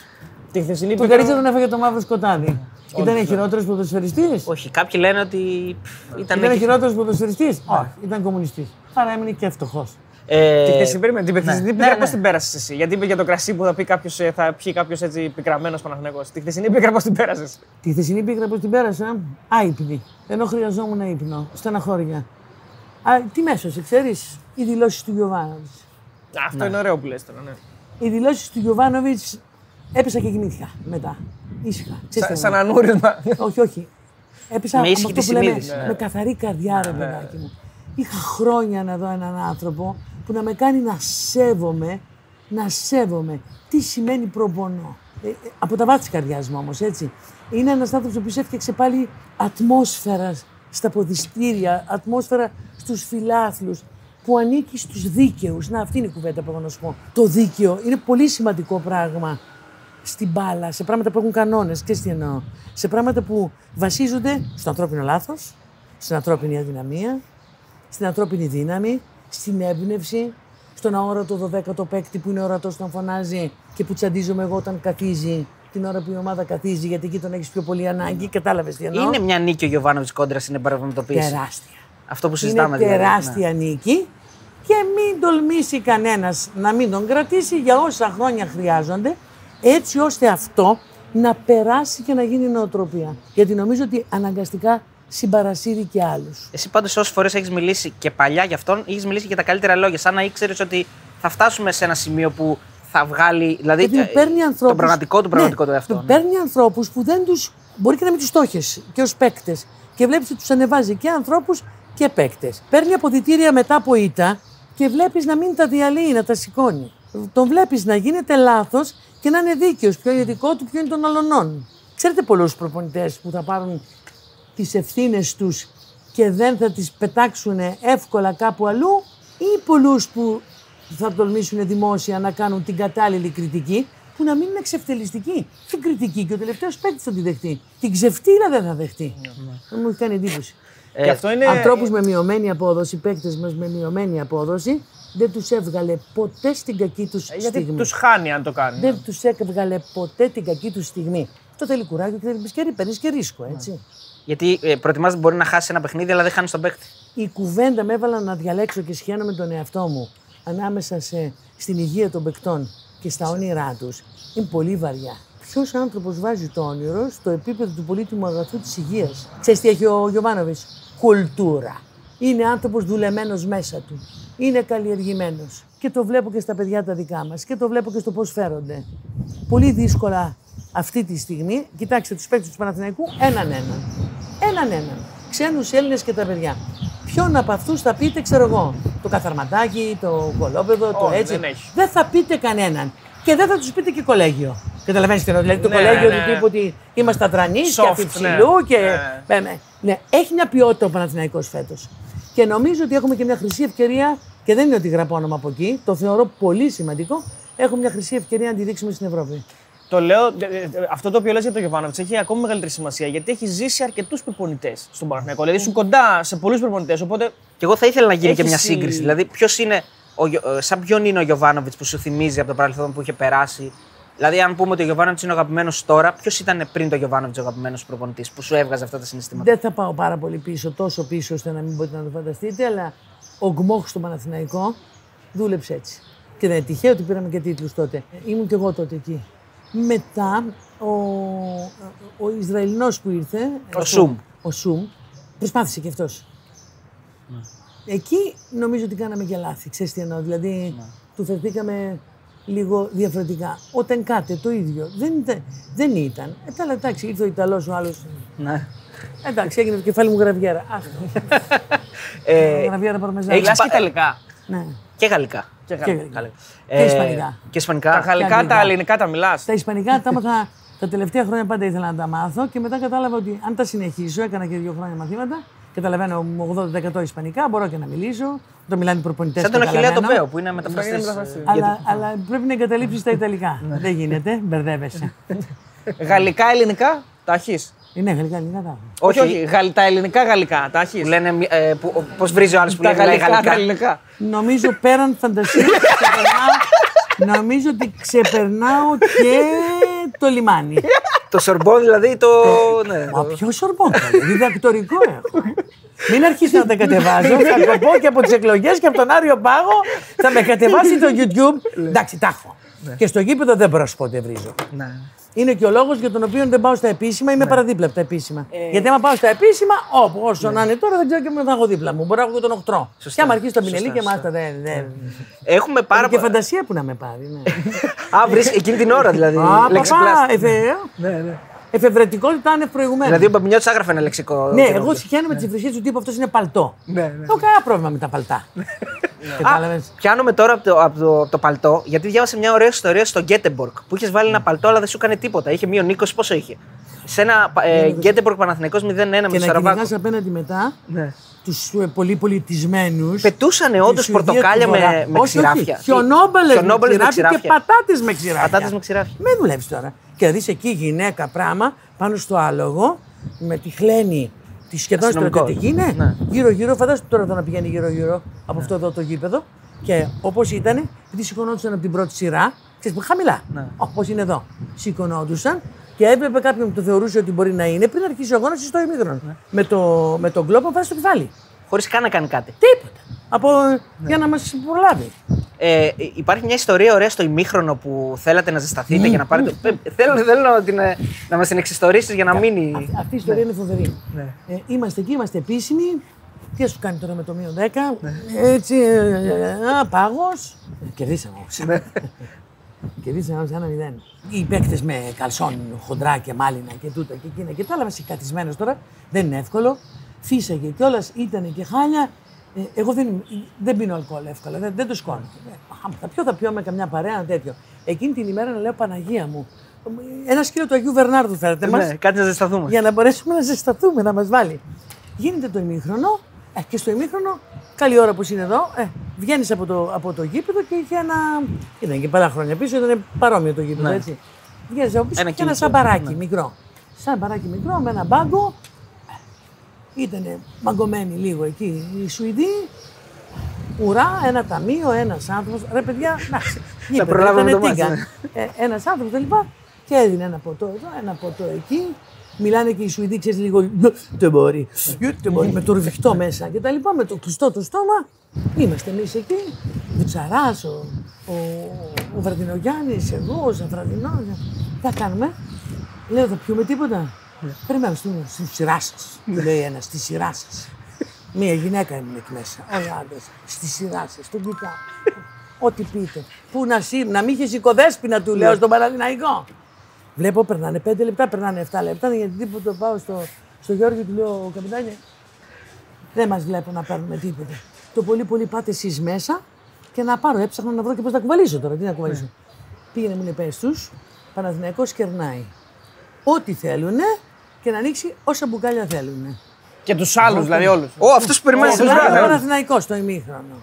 Τη χθεσινή Τον Γκαρίτσα τον έφεγε το μαύρο σκοτάδι. Ήταν χειρότερος ποδοσφαιριστής; Όχι, κάποιοι λένε ότι πφ, ήταν. Ήταν και- χειρότερο ποδοσφαιριστής; Όχι, ήταν κομμουνιστής. Άρα έμεινε και φτωχό. Ε, Τη χθεσινή, περίμενε, την χθεσινή ναι, πίκρα ναι, πώς ναι. την πέρασες εσύ; Γιατί είπε για το κρασί που θα πει κάποιος, ε, θα πιει κάποιος έτσι πικραμένος Παναθυνακό. Τη χθεσινή πίκρα πώς την πέρασες; Τη χθεσινή πίκρα που την πέρασα, άϊπνη. Ενώ χρειαζόμουν ύπνο, στεναχώρια. Α, τι μέσος, ξέρεις, οι δηλώσεις του Γιωβάνοβιτς. Αυτό είναι ωραίο που λες τώρα, ναι. Οι δηλώσεις του Γιωβάνοβιτς έπεσα και κοιμήθηκα μετά. Ήσυχα. Ξέρεις Σαν, τι σαν εννοώ; ανούρισμα. Όχι, όχι. Έπεσα Με με, ήσυχη αυτό τη που λέμε, συνείδηση. με καθαρή καρδιά, ρε παιδάκι μου. Είχα χρόνια να δω έναν άνθρωπο που να με κάνει να σέβομαι, να σέβομαι τι σημαίνει προπονώ; Ε, ε, από τα βάθη της καρδιάς μου όμως, έτσι. Είναι ένας άνθρωπος ο οποίος έφτιαξε πάλι ατμόσφαιρας στα ποδιστήρια, ατμόσφαιρα στους φιλάθλους, που ανήκει στους δίκαιους. Να, αυτή είναι η κουβέντα που έχω να σου πω. Το δίκαιο είναι πολύ σημαντικό πράγμα στην μπάλα, σε πράγματα που έχουν κανόνες. Και τι εννοώ; Σε πράγματα που βασίζονται στο ανθρώπινο λάθος, στην ανθρώπινη αδυναμία, στην ανθρώπινη δύναμη, στην έμπνευση, στον αόρατο 12ο παίκτη που είναι ορατός όταν φωνάζει και που τσαντίζομαι εγώ όταν καθίζει την ώρα που η ομάδα καθίζει, γιατί εκεί τον έχεις πιο πολύ ανάγκη. Κατάλαβες τι εννοώ. Είναι μια νίκη ο Γιωβάνοβιτς κόντρα στην εμπορευματοποίηση. τεράστια. Αυτό που συζητάμε είναι δηλαδή. τεράστια νίκη και μην τολμήσει κανένας να μην τον κρατήσει για όσα χρόνια χρειάζονται έτσι ώστε αυτό να περάσει και να γίνει νοοτροπία. Γιατί νομίζω ότι αναγκαστικά συμπαρασύρει και άλλους. Εσύ πάντως όσες φορές έχεις μιλήσει και παλιά γι' αυτόν, έχεις μιλήσει για τα καλύτερα λόγια. Σαν να ήξερες ότι θα φτάσουμε σε ένα σημείο που θα βγάλει. Δηλαδή, Γιατί ε, παίρνει ανθρώπους... τον πραγματικό του πραγματικό ναι, του εαυτό. ναι. Παίρνει ανθρώπους που δεν τους... Μπορεί και να μην τους στόχες και ως παίκτες. Και βλέπεις ότι τους ανεβάζει και ανθρώπους και παίκτες. Παίρνει αποδητήρια μετά από ήττα και βλέπεις να μην τα διαλύει, να τα σηκώνει. Τον βλέπεις να γίνεται λάθος και να είναι δίκαιος. Ποιο είναι δικό του, ποιο είναι των αλωνών. Ξέρετε πολλούς προπονητές που θα πάρουν τις ευθύνες τους και δεν θα τις πετάξουν εύκολα κάπου αλλού ή πολλούς που θα τολμήσουν δημόσια να κάνουν την κατάλληλη κριτική που να μην είναι εξευτελιστική. Την κριτική και ο τελευταίος παίκτης θα τη δεχτεί. Την ξεφτύλα δεν θα δεχτεί. Δεν μου έχει κάνει εντύπωση. Και αυτό είναι. Ανθρώπους με μειωμένη απόδοση, παίκτες μας με μειωμένη απόδοση, δεν τους έβγαλε ποτέ στην κακή τους Ε, Γιατί στιγμή. τους χάνει αν το κάνει. Δεν τους έβγαλε ποτέ την κακή τους στιγμή. Αυτό θέλει κουράγιο και θέλει πισκερί. Παίρνεις και ρίσκο, έτσι. Γιατί ε, προτιμάς μπορεί να χάσεις ένα παιχνίδι, αλλά δεν χάνεις τον παίκτη. Η κουβέντα με έβαλα να διαλέξω και σχένω με τον εαυτό μου ανάμεσα σε, στην υγεία των παικτών και στα όνειρά τους είναι πολύ βαριά. Ποιος άνθρωπος βάζει το όνειρο στο επίπεδο του πολύτιμου αγαθού της υγείας; Ξέρεις τι έχει ο Γιωβάνοβιτς; Κουλτούρα. Είναι άνθρωπος δουλεμένος μέσα του. Είναι καλλιεργημένος. Και το βλέπω και στα παιδιά τα δικά μας. Και το βλέπω και στο πώς φέρονται. Πολύ δύσκολα αυτή τη στιγμή, κοιτάξτε τους παίκτες του Παναθηναϊκού έναν έναν. Έναν έναν. Ξένους Έλληνες και τα παιδιά. Ποιον από αυτούς θα πείτε, ξέρω εγώ, το καθαρματάκι, το κολόπεδο, το Όχι, έτσι. δεν έχει. Δεν θα πείτε κανέναν. Και δεν θα τους πείτε και κολέγιο. Καταλαβαίνετε τι εννοώ. Δηλαδή το Ναι, κολέγιο ναι. του τύπου ότι είμαστε αδρανείς και Soft, αφιψηλού ναι. και. Ναι. Ναι, ναι. Ναι, Έχει μια ποιότητα ο Παναθηναϊκός φέτος. Και νομίζω ότι έχουμε και μια χρυσή ευκαιρία, και δεν είναι ότι γραπώ όνομα από εκεί, το θεωρώ πολύ σημαντικό. Έχουμε μια χρυσή ευκαιρία να τη δείξουμε στην Ευρώπη. Το λέω, ε, ε, αυτό το οποίο λες για τον Γιωβάνοβιτς έχει ακόμη μεγαλύτερη σημασία γιατί έχει ζήσει αρκετούς προπονητές στον Παναθηναϊκό. Δηλαδή ήσουν κοντά σε πολλούς προπονητές. Οπότε Και εγώ θα ήθελα να γίνει και Έχεις μια η- σύγκριση. Δηλαδή, ποιος είναι. Ο, Γιο- ε, σαν ποιον είναι ο Γιωβάνοβιτς που σου θυμίζει από το παρελθόν που είχε περάσει; Δηλαδή, αν πούμε ότι ο Γιωβάνοβιτς είναι ο αγαπημένος τώρα, ποιος ήταν πριν το Γιωβάνοβιτς ο αγαπημένος προπονητής που σου έβγαζε αυτά τα συναισθήματα; Δεν θα πάω πάρα πολύ πίσω, τόσο πίσω ώστε να μην μπορείτε να το φανταστείτε, αλλά ο Γκμόχ στο Παναθηναϊκό δούλεψε έτσι. Και δεν είναι τυχαίο ότι πήραμε και τίτλους τότε. Ε, Ήμουν και εγώ τότε εκεί. Μετά ο, ο Ισραηλινός που ήρθε, Ο Σουμ. ο Σουμ, προσπάθησε και αυτός. Εκεί νομίζω ότι κάναμε και λάθη. Ξέρεις τι εννοώ. Δηλαδή του φερθήκαμε λίγο διαφορετικά. Όταν κάτε το ίδιο. Δεν, ήταν- δεν ήταν. Ε, καλά, εντάξει, ήρθε ο Ιταλός ο άλλος. Ναι. Εντάξει, έγινε το κεφάλι μου γραβιέρα. Άστο. Ε, γραβιέρα παρμεζάνη. έχεις Μιλάς και πα- Ιταλικά. Ναι. και γαλλικά. Και Και γαλλικά. γαλλικά. Ε, Και ισπανικά. Και ισπανικά. Τα γαλλικά, αγγλικά. τα ελληνικά τα μιλάς. Τα ισπανικά τα έμαθα τα τελευταία χρόνια πάντα ήθελα να τα μάθω και μετά κατάλαβα ότι αν τα συνεχίσω, έκανα και δύο χρόνια μαθήματα, καταλαβαίνω 80% ισπανικά, μπορώ και να μιλήσω. Το μιλάνε οι προπονητές. Σαν τον Αχιλέα τον Πέο που είναι μεταφραστής. Είναι μεταφραστής. Αλλά, αλλά πρέπει να εγκαταλείψεις τα Ιταλικά. Δεν γίνεται, μπερδεύεσαι. Γαλλικά, ελληνικά τα έχεις; Είναι γαλλικά, ελληνικά τα έχω. Όχι, όχι. Γαλλ- Τα ελληνικά, γαλλικά τα έχεις. Που λένε. Ε, που, πώς βρίζει ο άλλο που Τα λέει μιλάει γαλλικά, τα γαλλικά. ελληνικά. Νομίζω πέραν φαντασίας ξεπερνάω, νομίζω ότι ξεπερνάω και το λιμάνι. Το σορμπόν δηλαδή το. ναι, Μα το- ποιο σορμπόν, καλέ, διδακτορικό έχω. Μην αρχίσει να τα κατεβάζω. Θα το πω και από τις εκλογές και από τον Άριο Πάγο. Θα με κατεβάσει το YouTube. Εντάξει, τα έχω. Και στο γήπεδο δεν μπορώ να σου πω ότι βρίζω. Ναι. Είναι και ο λόγος για τον οποίο δεν πάω στα επίσημα, είμαι παραδίπλα από τα επίσημα. Γιατί άμα πάω στα επίσημα, όπου όσο να είναι τώρα, δεν ξέρω και με θα έχω δίπλα μου. Μπορεί να έχω και τον οχτρό. Και άμα αρχίσει το πινελί και μάστα δεν. δεν- Έχουμε πάρα Και πολλά. φαντασία που να με πάρει. Ναι. Α, βρει εκείνη την ώρα δηλαδή. Α, Λεξιπλάστη. παπά, εφε- Ναι, ναι. Εφευρετικότητα είναι προηγουμένο. Δηλαδή ο Μπαμπινιώτη άγραφε ένα λεξικό. Ναι, καιρό. εγώ συχαίνω με τι ευρισχέ του τύπου αυτός είναι παλτό. Ναι, ναι. Δεν έχω κανένα πρόβλημα με τα παλτά. Κατάλαβες. Πιάνομαι τώρα από το, από, το, από το παλτό, γιατί διάβασα μια ωραία ιστορία στο Γκέτεμπορκ που είχες βάλει ένα παλτό, αλλά δεν σου έκανε τίποτα. Είχε μείον 20, πόσο είχε; Σε ένα ε, Γκέτεμπορκ Παναθηναϊκός 0-1 με Και τον να Σαραβάκο. κυνηγάς απέναντι μετά Ναι. Τους πολύ πολιτισμένους. Πετούσανε όντως πορτοκάλια με, με ξηράφια. Χιονόμπαλες με Χιονόμπαλες ξηράφια και πατάτες με ξηράφια. Πατάτες με ξηράφια. Με δουλεύεις τώρα. Και να δεις εκεί γυναίκα πράγμα πάνω στο άλογο με τη χλένη τη σχεδόν Αστυνομικός. στρατιωτική. Ναι, Ναι. γύρω-γύρω. Φαντάζομαι τώρα εδώ να πηγαίνει γύρω-γύρω από αυτό εδώ το γήπεδο. Και όπως ήταν, επειδή σηκωνόντουσαν από την πρώτη σειρά, ξέρεις που χαμηλά. Ναι. Όπως είναι εδώ. Σηκωνόντουσαν και έβλεπε κάποιον που το θεωρούσε ότι μπορεί να είναι πριν αρχίσει ο αγώνα στο ημίγρον. Ναι. Με, το, με τον κλόπ βάζει στο κεφάλι. Χωρί καν να κάνει κάτι. Τίποτα. Από, Ναι. Για να μα προλάβει. Ε, υπάρχει μια ιστορία ωραία στο ημίχρονο που θέλατε να ζεσταθείτε για να πάρετε. Ε, θέλω θέλω να, την, ε, να μα την εξιστορήσει για να μείνει. Αυτή, αυτή η ιστορία είναι φοβερή. Ναι. Ε, είμαστε εκεί, είμαστε επίσημοι. Τι θα σου κάνει τώρα με το μείον 10. Ναι. Έτσι, ε, ε, α, πάγος. Ε, Κερδίσαμε όμως. Ναι. Κερδίσαμε όμως ένα μηδέν. Οι παίκτες με καλσόν, χοντρά και μάλινα και τούτα και εκείνα και τα άλλα βασικατισμένος τώρα. Δεν είναι εύκολο. Φύσαγε κιόλας, ήταν και χάλια. Ε, εγώ δεν, είμαι- δεν πίνω αλκοόλ εύκολα, δεν, δεν το σκόνω. Ε, α, θα πιω, θα πιω με καμιά παρέα, ένα τέτοιο. Εκείνη την ημέρα να λέω Παναγία μου. Ένα σκύλο του Αγίου Βερνάρδου φέρετε μας Ναι, κάτι να ζεσταθούμε. για να μπορέσουμε να ζεσταθούμε, να μας βάλει. Γίνεται το ημίχρονο ε, και στο ημίχρονο, καλή ώρα που είναι εδώ, ε, βγαίνεις από το, από το γήπεδο και είχε ένα... Ήταν και πολλά χρόνια πίσω, ήταν παρόμοιο το γήπεδο, Ναι. έτσι. Βγαίνεις από πίσω Ένα και ένα κινητό, σαμπαράκι ναι. μικρό. Σαμπαράκι μικρό με ένα μπάγκο. Ήταν μαγκωμένοι λίγο εκεί οι Σουηδοί. Ουρά, ένα ταμείο, ένας άνθρωπος. Ρε παιδιά, εντάξει. γήπεδο, προλάβαμε ήτανε το μάτς, τίγκα. ναι. Ε, ένας άνθρωπος κλπ. Και έδινε ένα ποτό εδώ, ένα ποτό εκεί. Μιλάνε και οι Σουηδοί, ξέρεις λίγο. Δεν μπορεί. Δεν μπορεί. Με το ρουφιχτό μέσα και τα λοιπά. Με το κλειστό το στόμα. Είμαστε εμείς εκεί. Βουτσαράς, ο, ο, ο Βραδινογιάννης, εγώ, ο Ζαφραδινός. θα κάνουμε; Λέω, θα πιούμε τίποτα; Περιμένω στη, στη σειρά σας. Λέει ένας, στη σειρά σας. Μία γυναίκα ήμουν εκεί μέσα. Όλοι άντρε. Στη σειρά σας. Τον κοιτάω. Ό,τι πείτε. Πού να σύρουν, να μην είχε οικοδέσπινα του, λέω στον Παναδημαϊκό. Βλέπω, περνάνε 5 λεπτά, περνάνε 7 λεπτά. Γιατί τίποτα πάω στο, στο Γιώργο του λέω, καπιτάνια, δεν μας βλέπω να παίρνουμε τίποτα. Το πολύ πολύ πάτε εσείς μέσα και να πάρω. Έψαχνα να βρω και πώς να κουβαλήσω τώρα. Τι να κουβαλήσω. Πήγαινε μου πες τους, Παναθηναϊκός κερνάει. Ό,τι θέλουν και να ανοίξει όσα μπουκάλια θέλουν. Και τους άλλους, δηλαδή όλους. Ω, αυτό που περιμένεις. Ο Παναθηναϊκός στο ημίχρονο.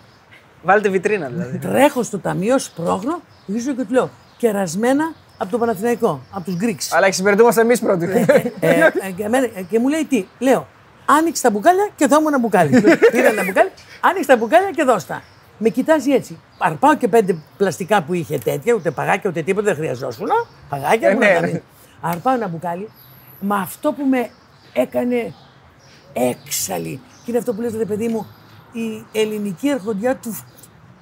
Βάλτε βιτρίνα δηλαδή. Τρέχω στο ταμείο, σπρώχνω, γυρίζω και του λέω κερασμένα από το Παναθηναϊκό, από τους Γκρίξ. Αλλά εξυπηρετούμαστε εμείς πρώτοι. Ε, ε, και, εμένα- ε, και μου λέει τι, λέω, άνοιξε τα μπουκάλια και δώ μου ένα μπουκάλι. Πήρα ένα μπουκάλι, άνοιξε τα μπουκάλια και δώστα. Με κοιτάζει έτσι. Αρπάω και πέντε πλαστικά που είχε τέτοια, ούτε παγάκια ούτε τίποτα δεν χρειαζόσουν. Παγάκια Ε, που ναι, να τα ναι. δίνει. Αρπάω ένα μπουκάλι, μα αυτό που με έκανε έξαλλη. Και είναι αυτό που λες ρε παιδί μου, η ελληνική αρχοντιά του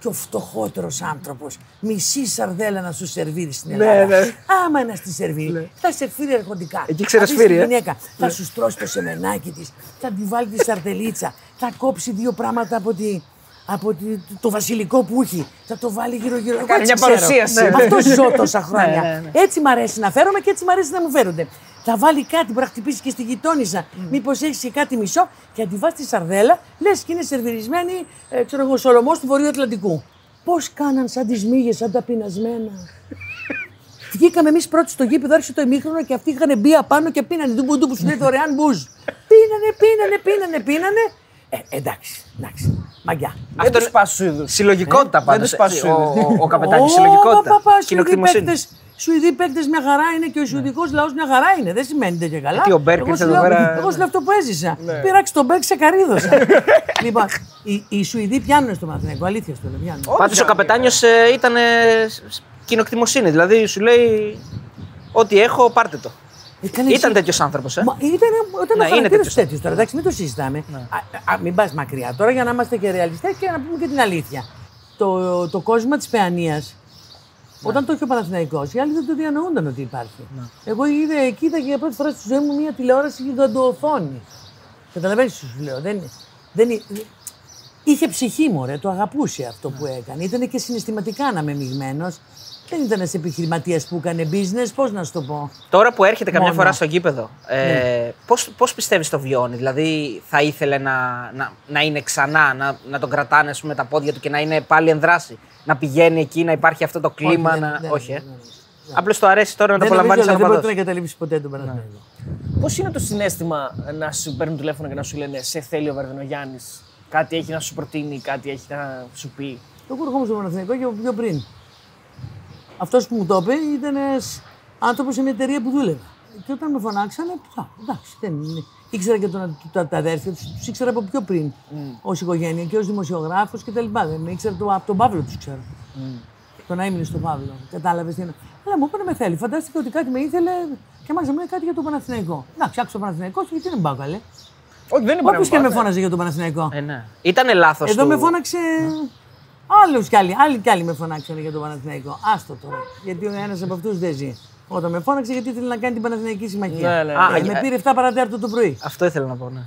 και ο φτωχότερος άνθρωπος. Μισή σαρδέλα να σου σερβίρει στην Ναι, Ελλάδα. ναι. Άμα να στη σερβίρει, θα σε φύρει αρχοντικά. Εκεί ξέρεις Θα δεις φύρει, τη ε. γυναίκα, θα σου στρώσει το σεμενάκι της, θα τη βάλει τη σαρτελίτσα, θα κόψει δύο πράγματα από, τη, από τη, το βασιλικό που έχει, θα το βάλει γύρω-γύρω. Εγώ κάνει έτσι μια ξέρω. παρουσίαση. Ναι. Αυτό ζω τόσα χρόνια. Ναι, ναι, ναι. Έτσι μ' αρέσει να φέρομαι και έτσι μ' αρέσει να μου φέρονται. Θα βάλει κάτι, μπορεί να χτυπήσει και στη γειτόνισσα. Μήπως έχεις και κάτι μισό και αντιβάς τη σαρδέλα, λες και είναι σερβιρισμένη, ε, ξέρω εγώ, Σολομός του Βορείου Ατλαντικού. Πώς κάναν σαν τις μύγες, σαν τα πεινασμένα. Βγήκαμε εμείς πρώτοι στο γήπεδο, άρχισε το ημίχρονο και αυτοί είχαν μπει απάνω και πίνανε ντουμπου ντουμπου σου λέει δωρεάν μπουζ. Πίνανε, πίνανε, πίνανε, πίνανε. Ε, εντάξει, εντάξει. Μαγιά. Δεν τους πας στους είδου. Συλλογικότητα δεν πάντως. τους πας Ο, ο, ο καπετάνιο. Ω, Συλλογικότητα. παπά, Σουηδοί Κοινοκτημοσύνης. παίκτες, Σουηδοί παίκτες μια χαρά είναι και ο Σουηδικός λαός μια χαρά είναι. Δεν σημαίνει τέτοια καλά. Γιατί ο Μπέρκ Εγώ ήρθε σου εδώ λέω- πέρα- Εγώ σου λέω αυτό που έζησα. Πήραξε τον Μπέρκ σε καρύδωσα. λοιπόν, οι, οι Σουηδοί πιάνουν στο Μαθηναϊκό. Αλήθεια στο λέω. Πιάνουν. Πάντως ο καπετάνιος ήταν ε, σ- κοινοκτημοσύνη. Δηλαδή σου λέει Ό,τι έχω, πάρτε το. Έκανε Ήταν εσύ- τέτοιος άνθρωπος, ε. Μα ήταν, ήταν Ναι, ο είναι χαρακτήρας τέτοιος Ναι. του τέτοιο τώρα. Εντάξει, μην το συζητάμε. Α, α, μην πας μακριά τώρα για να είμαστε και ρεαλιστές και να πούμε και την αλήθεια. Το, το κόσμο της Παιανίας, Ναι. Όταν το είχε ο Παναθηναϊκός, οι άλλοι δεν το διανοούνταν ότι υπάρχει. Ναι. Εγώ είδα, εκεί είδα για πρώτη φορά στη ζωή μου μια τηλεόραση γιγαντοοθόνη. Καταλαβαίνεις τι σου λέω. Δεν, δεν, είχε ψυχή μου, ρε, το αγαπούσε αυτό που Ναι. έκανε. Ήταν και συναισθηματικά αναμεμειγμένο. Δεν ήταν ένας επιχειρηματίας που έκανε business, πώς να σου το πω. Τώρα που έρχεται καμιά Μόνος. φορά στο γήπεδο, ε, Ναι. πώς, πώς πιστεύεις το βιώνει, δηλαδή θα ήθελε να, να, να είναι ξανά, να, να τον κρατάνε ας πούμε, τα πόδια του και να είναι πάλι εν δράση, να πηγαίνει εκεί, να υπάρχει αυτό το κλίμα, Όχι, δεν- να... δεν- όχι, ε. δεν- δεν- Απλώς το αρέσει τώρα να το Δεν νομίζω, απολαμβάνεις αλλά σαν δεν μπορεί να οπαδός. εγκαταλείψει ποτέ τον Παναθηναϊκό. Πώς είναι το συνέστημα να σου παίρνουν τηλέφωνο και να σου λένε Σε θέλει ο Βαρδινογιάννης, κάτι έχει να σου προτείνει, κάτι έχει να σου πει. Εγώ ερχόμουν στο Παναθηναϊκό και πιο πριν. Αυτός που μου το είπε ήταν άνθρωπος σε μια εταιρεία που δούλευε. Και όταν με φωνάξανε, α, εντάξει, δεν είναι. Ήξερα και τον, τα, τα αδέρφια τους, τους ήξερα από πιο πριν ως οικογένεια και ως δημοσιογράφος κτλ. Δεν με ήξερα το, από τον Παύλο τους ξέρω. Τον έμεινε στον Παύλο. Κατάλαβες τι είναι. Αλλά μου είπανε με θέλει. Φαντάστηκα ότι κάτι με ήθελε και μάλιστα μου λέει κάτι για τον Παναθηναϊκό. Εντάξει, άκουσα τον Παναθηναϊκός και γιατί δεν πάω καλέ. Όχι, δεν είναι Όποιος και με πράγμα. φώναζε για τον Παναθηναϊκό. Ε, ναι. Ήτανε λάθος Εδώ του... με φώναξε. Άλλους κι άλλοι, άλλοι κι άλλοι με φωνάξανε για τον Παναθηναϊκό. Άστο τώρα. Γιατί ο ένας από αυτούς δεν ζει. Όταν με φώναξε, γιατί ήθελε να κάνει την Παναθηναϊκή συμμαχία. Ναι, ναι, ναι. Ε, Α, με ε, πήρε 7 παρατέταρτο το πρωί. Αυτό ήθελα να πω, ναι.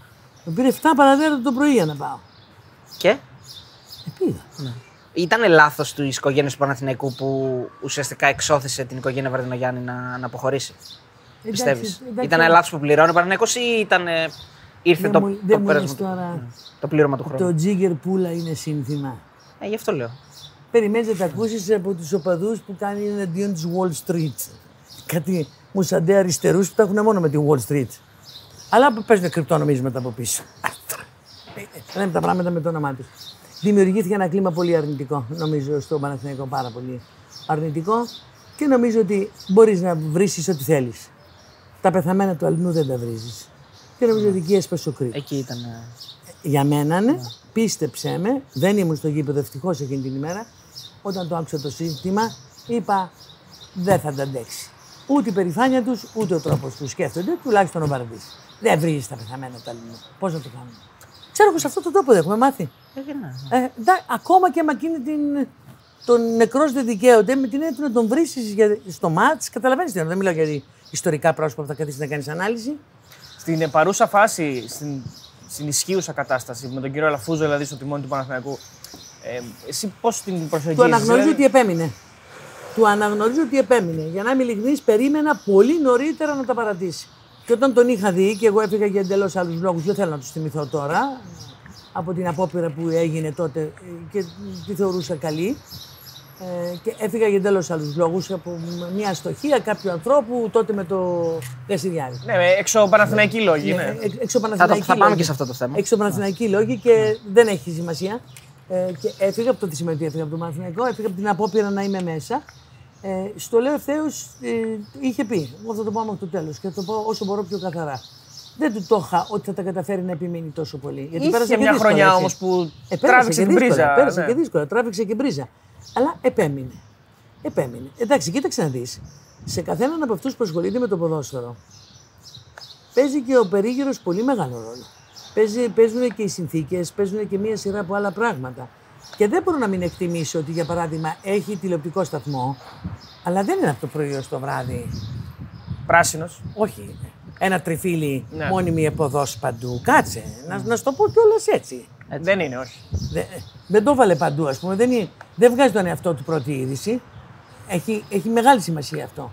Με πήρε 7 παρατέταρτο το πρωί για να πάω. Και; Ε, πήγα. ήταν λάθος του η οικογένεια του Παναθηναϊκού που ουσιαστικά εξώθησε την οικογένεια Βαρδινογιάννη να, να αποχωρήσει. Εντάξει, Πιστεύεις; εντάξει, Ήταν λάθος που πληρώνει ο Παναθηναϊκός ή ήταν, ήρθε Δεν το, μου- το, δεν μου πέρασμα λες του- τώρα. ναι, το πλήρωμα του χρόνου; Το τζίγκερ πούλα είναι σύνθημα. Ε, γι' αυτό λέω. Περιμένει να τα ακούσεις από τους οπαδούς που κάνει εναντίον της Wall Street. Κάτι μουσαντέ αριστερούς που τα έχουν μόνο με τη Wall Street. Αλλά που παίζουν κρυπτονομίσματα από πίσω. Λένε τα πράγματα με το όνομά τους. Δημιουργήθηκε ένα κλίμα πολύ αρνητικό, νομίζω, στο Παναθηναϊκό πάρα πολύ αρνητικό και νομίζω ότι μπορείς να βρει ό,τι θέλεις. Τα πεθαμένα του αλλού δεν τα βρίζεις. Και νομίζω ότι εκεί έσπασε ο κρίκος. Εκεί ήταν. ε, Για μένα, ναι, πίστεψέ με, δεν ήμουν στο γήπεδο ευτυχώς εκείνη την ημέρα. Όταν το άκουσα το σύστημα, είπα δεν θα τα αντέξει. Ούτε η περηφάνεια τους, ούτε ο τρόπος που σκέφτονται, τουλάχιστον ο Βαρδί. Δεν βρίζεις τα πεθαμένα του αλλού. Πώς να το κάνουμε. Ξέρω εγώ σε αυτόν τον τόπο δεν έχουμε μάθει. ε, ναι. Ε, εντά- ακόμα και με εκείνη την τον νεκρός δεν δικαίωται με την έννοια του να τον βρει στο μάτς. Καταλαβαίνεις τι εννοώ. Δεν μιλάω για ιστορικά πρόσωπα που θα καθίσει να κάνεις ανάλυση. Στην παρούσα φάση, στην, στην ισχύουσα κατάσταση, με τον κύριο Αλαφούζο δηλαδή στο τιμόνι του Παναθηναϊκού, ε, εσύ πώς την προσεγγίζει. Του αναγνωρίζω δηλαδή; ότι επέμεινε. Του αναγνωρίζω ότι επέμεινε. Για να είμαι ειλικρινής, περίμενα πολύ νωρίτερα να τα παρατήσει. Και όταν τον είχα δει, και εγώ έφυγα για εντελώς άλλους λόγους, δεν θέλω να τους θυμηθώ τώρα, από την απόπειρα που έγινε τότε και τη θεωρούσα καλή. Ε, και έφυγα για εντελώς άλλους λόγους από μια αστοχία κάποιου ανθρώπου τότε με το Γασιδιάρη. Ναι, έξω Παναθηναϊκοί λόγοι. Ναι, ναι. Έξω θα, θα πάμε και σε αυτό το θέμα. Έξω Παναθηναϊκοί λόγοι και δεν έχει σημασία. Ε, και έφυγα από το τι σημαίνει ότι έφυγα από το Παναθηναϊκό, έφυγα από την απόπειρα να είμαι μέσα. Ε, στο λέω ευθέως, ε, είχε πει. Εγώ θα το πω μέχρι το τέλος και θα το πω όσο μπορώ πιο καθαρά. Δεν του το είχα ότι θα τα καταφέρει να επιμείνει τόσο πολύ. Γιατί Είχε μια χρονιά όμως που ε, τράβηξε την πρίζα. Πέρασε ναι. και δύσκολα, τράβηξε και πρίζα. Αλλά επέμεινε. Επέμεινε. Εντάξει, κοίταξε να δεις. Σε καθέναν από αυτούς που ασχολείται με το ποδόσφαιρο παίζει και ο περίγυρος πολύ μεγάλο ρόλο. Παίζει, παίζουν και οι συνθήκες, παίζουν και μία σειρά από άλλα πράγματα. Και δεν μπορώ να μην εκτιμήσω ότι, για παράδειγμα, έχει τηλεοπτικό σταθμό, αλλά δεν είναι από το πρωί το βράδυ. Πράσινος. Όχι. Ένα τριφύλι ναι. μόνιμη εποδός παντού. Κάτσε. Να, να σου το πω κιόλας έτσι. Έτσι. Δεν είναι, όχι. Δεν, δεν το βάλε παντού, ας πούμε. Δεν, είναι, δεν βγάζει τον εαυτό του πρώτη είδηση. Έχει, έχει μεγάλη σημασία αυτό.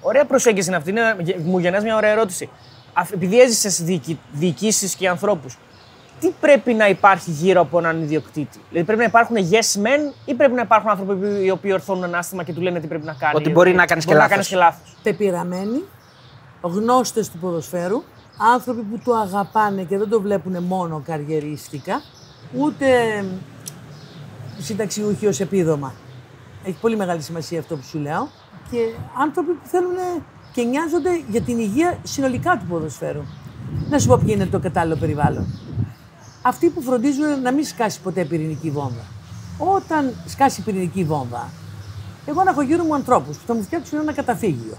Ωραία προσέγγιση είναι αυτή. Είναι, μου γεννάς μια ωραία ερώτηση. Επειδή έζησες διοικήσεις και ανθρώπους, τι πρέπει να υπάρχει γύρω από έναν ιδιοκτήτη; Δηλαδή πρέπει να υπάρχουν yes men ή πρέπει να υπάρχουν άνθρωποι οι οποίοι ορθώνουν ένα άστημα και του λένε τι πρέπει να κάνει. Ότι μπορεί να κάνεις και λάθος. Πεπειραμένοι, γνώστες του ποδοσφαίρου, άνθρωποι που το αγαπάνε και δεν το βλέπουν μόνο καριερίστικα, ούτε συνταξιούχοι ως επίδομα. Έχει πολύ μεγάλη σημασία αυτό που σου λέω. Και άνθρωποι που θέλουν και νοιάζονται για την υγεία συνολικά του ποδοσφαίρου. Να σου πω ποιο είναι το κατάλληλο περιβάλλον αυτοί που φροντίζουν να μην σκάσει ποτέ πυρηνική βόμβα. Όταν σκάσει πυρηνική βόμβα, εγώ να έχω γύρω μου ανθρώπους που θα μου φτιάξουν ένα καταφύγιο.